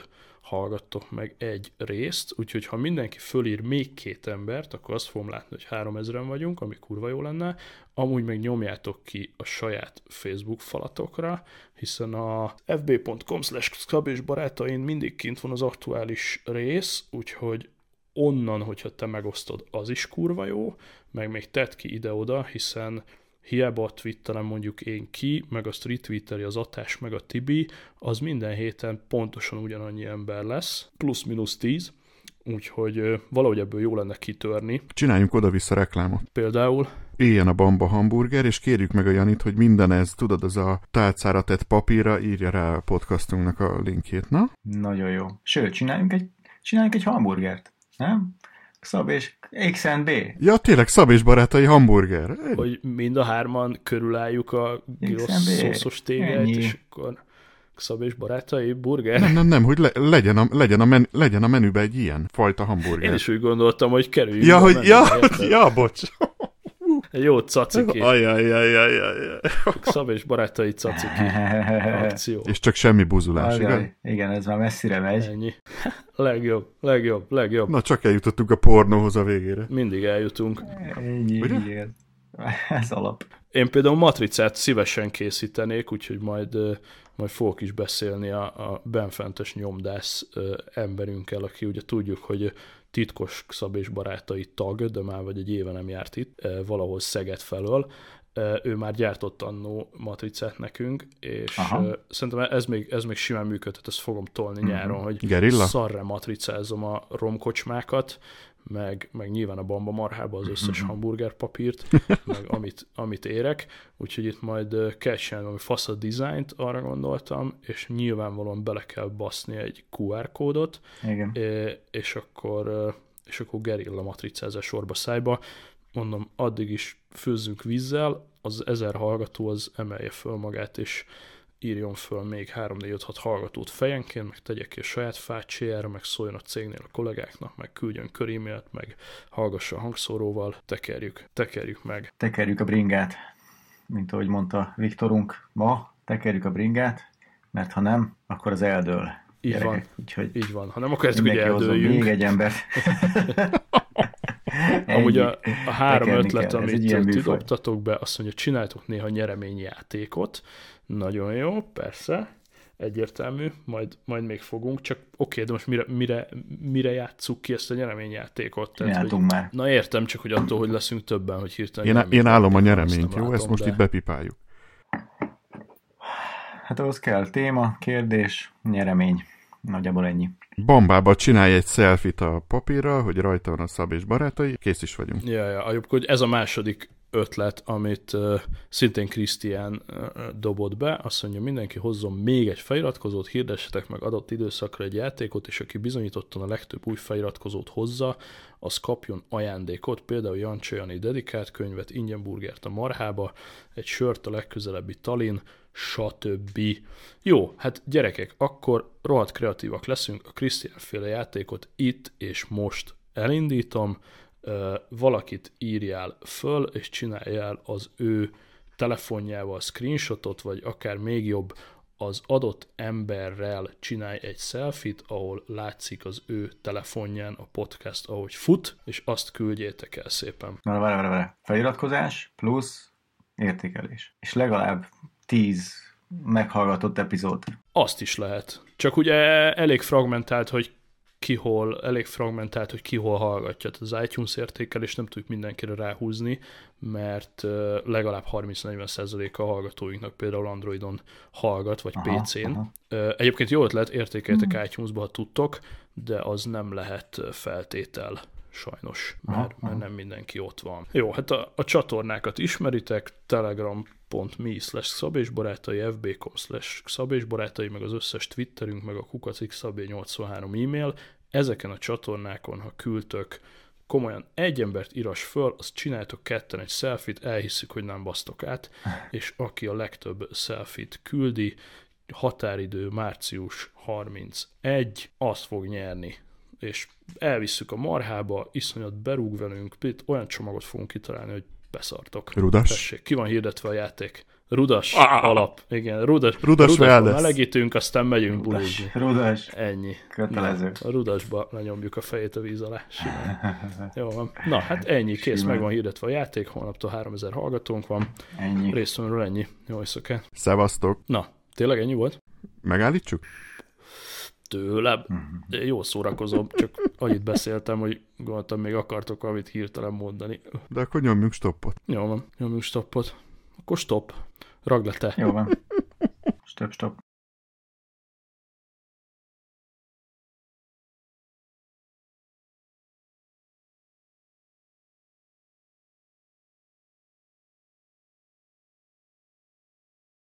S3: hallgattok meg egy részt, úgyhogy ha mindenki fölír még két embert, akkor azt fogom látni, hogy 3000-en vagyunk, ami kurva jó lenne, amúgy meg nyomjátok ki a saját Facebook falatokra, hiszen a fb.com slash és barátain mindig kint van az aktuális rész, úgyhogy onnan, hogyha te megosztod, az is kurva jó, meg még tedd ki ide-oda, hiszen hiába a Twitteren mondjuk én ki, meg azt retweeteli az Atás, meg a Tibi, az minden héten pontosan ugyanannyi ember lesz, plusz-minusz 10, úgyhogy valahogy ebből jó lenne kitörni.
S2: Csináljunk oda-vissza reklámot.
S3: Például
S2: Éljen a Bamba hamburger, és kérjük meg a Janit, hogy minden ez, tudod, az a tálcára tett papírra írja rá a podcastunknak a linkjét, na?
S1: Nagyon jó. Sőt, csináljunk egy, csináljunk egy hamburgert, nem? Szab és XNB.
S2: Ja, tényleg Szab és barátai hamburger.
S3: hogy mind a hárman körülálljuk a szószos tégelyt,
S1: Ennyi.
S3: és akkor Szab és barátai burger.
S2: Nem, nem, nem, hogy le, legyen, a, legyen, a men, legyen a menübe egy ilyen fajta
S3: Én
S2: hamburger.
S3: is úgy gondoltam, hogy kerüljünk
S2: Ja, hogy,
S3: menübe, [laughs]
S2: ja, ja, bocs.
S3: Egy jó caciki.
S2: Ajajajajajaj.
S3: Szab és barátai caciki akció.
S2: És csak semmi buzulás?
S1: Ajaj, igen, ez már messzire megy.
S3: Ennyi. [laughs] legjobb, legjobb, legjobb.
S2: Na, csak eljutottunk a pornóhoz a végére.
S3: Mindig eljutunk.
S1: Ennyi,
S2: Ugye?
S1: igen. [laughs] Ez alap.
S3: Én például matricát szívesen készítenék, úgyhogy majd, majd fogok is beszélni a, a benfentes nyomdász emberünkkel, aki ugye tudjuk, hogy titkos Szab és barátai tag, de már vagy egy éve nem járt itt, ö, valahol Szeged felől. Ö, Ő már gyártott annó matricát nekünk, és
S1: Aha.
S3: ö, szerintem ez még, ez még simán működhet, ezt fogom tolni
S1: Mhm.
S3: nyáron, hogy
S2: Gerilla?
S3: szarra matricázom a romkocsmákat, meg, meg nyilván a bamba marhába az összes
S1: Mhm.
S3: hamburgerpapírt, [laughs] meg amit, amit érek, úgyhogy itt majd kell csinálni valami fasz a dizájnt, arra gondoltam, és nyilvánvalóan bele kell baszni egy QR kódot,
S1: Igen.
S3: és akkor, és akkor gerilla matricázás sorba szájba. Mondom, addig is főzzünk vízzel, az ezer hallgató az emelje föl magát, és írjon föl még 3 4 5 6 hallgatót fejenként, meg tegye ki a saját fácsiára, meg szóljon a cégnél a kollégáknak, meg küldjön körímélt, meg hallgassa a hangszóróval, tekerjük, tekerjük meg.
S1: Tekerjük a bringát, mint ahogy mondta Viktorunk ma, tekerjük a bringát, mert ha nem, akkor az eldől.
S3: Így
S1: gyerekek.
S3: van.
S1: Úgyhogy
S3: Így van, ha nem akartuk, hogy
S1: mindenki hozzon
S3: eldőljünk.
S1: még egy ember. [laughs]
S3: Amúgy a, a három
S1: Tekerni
S3: ötlet,
S1: kell,
S3: amit ti dobtatok be, azt mondja, csináltok néha nyereményjátékot. Nagyon jó, persze, egyértelmű, majd, majd még fogunk, csak oké, de most mire, mire, mire játsszuk ki ezt a nyereményjátékot? hogy,
S1: Csináltunk már.
S3: na értem, csak hogy attól, hogy leszünk többen, hogy hirtelen
S2: Én, én állom a nyereményt, jó? Ezt
S3: látom,
S2: most
S3: de-
S2: itt bepipáljuk.
S1: Hát ahhoz kell téma, kérdés, nyeremény. Nagyjából ennyi.
S2: Bambába csinálj egy selfit a papírral, hogy rajta van a szab és barátai, kész is vagyunk.
S3: Ja, ja, egyébként hogy ez a második ötlet, amit szintén Krisztián dobott be, azt mondja, mindenki hozzon még egy feliratkozót, hirdessetek meg adott időszakra egy játékot, és aki bizonyítottan a legtöbb új feliratkozót hozza, az kapjon ajándékot, például Jancsi Jani dedikált könyvet, ingyen burgert a marhába, egy sört a legközelebbi Talin, stb. Jó, hát gyerekek, akkor rohadt kreatívak leszünk, a Krisztián féle játékot itt és most elindítom, valakit írjál föl, és csináljál az ő telefonjával screenshotot, vagy akár még jobb, az adott emberrel csinálj egy selfit, ahol látszik az ő telefonján a podcast, ahogy fut, és azt küldjétek el szépen.
S1: Várj, várj, várj. Feliratkozás plusz értékelés. És legalább 10 meghallgatott epizód.
S3: Azt is lehet. Csak ugye elég fragmentált, hogy ki hol, elég fragmentált, hogy ki hol hallgatja. Tehát az iTunes értékelés nem tudjuk mindenkire ráhúzni, mert legalább 30-40% a hallgatóinknak például Androidon hallgat, vagy
S1: Aha,
S3: PC-n.
S1: aha.
S3: Egyébként jó ötlet, értékeltek iTunes-ba, ha tudtok, de az nem lehet feltétel sajnos, mert, mert nem mindenki ott van. Jó, hát a, a csatornákat ismeritek, telegram.me slash szabésbarátai, fb.com slash szabésbarátai, meg az összes twitterünk, meg a kukacxabé83 e-mail. Ezeken a csatornákon, ha küldtök komolyan egy embert íras föl, azt csináltok ketten egy selfit, elhisszük, hogy nem basztok át, [laughs] és aki a legtöbb selfit küldi, határidő március 31, azt fog nyerni. És elvisszük a marhába, iszonyat berúg velünk, itt olyan csomagot fogunk kitalálni, hogy beszartok.
S2: Rudas?
S3: Tessék, ki van hirdetve a játék? Rudas
S2: Ah!
S3: alap. Igen, rudas.
S2: Rudas wellness.
S3: melegítünk, aztán megyünk bulizni.
S1: Rudas,
S3: Ennyi.
S1: kötelező.
S3: Na, a rudasba lenyomjuk a fejét a víz alá. Jó van. Na, hát ennyi, kész,
S1: Simán.
S3: meg van hirdetve a játék, holnaptól 3000 hallgatónk van.
S1: Ennyi.
S3: Részemről ennyi. Jó éjszakát.
S2: Szevasztok.
S3: Na, tényleg ennyi volt?
S2: Megállítsuk?
S3: Tőlem.
S1: Mhm.
S3: Jó szórakozom, csak annyit beszéltem, hogy gondoltam, még akartok valamit hirtelen mondani.
S2: De akkor nyomjunk stoppot.
S3: Jó van, nyomjunk stoppot. Akkor stop. Ragd le te.
S1: Jó van. Stop, stop.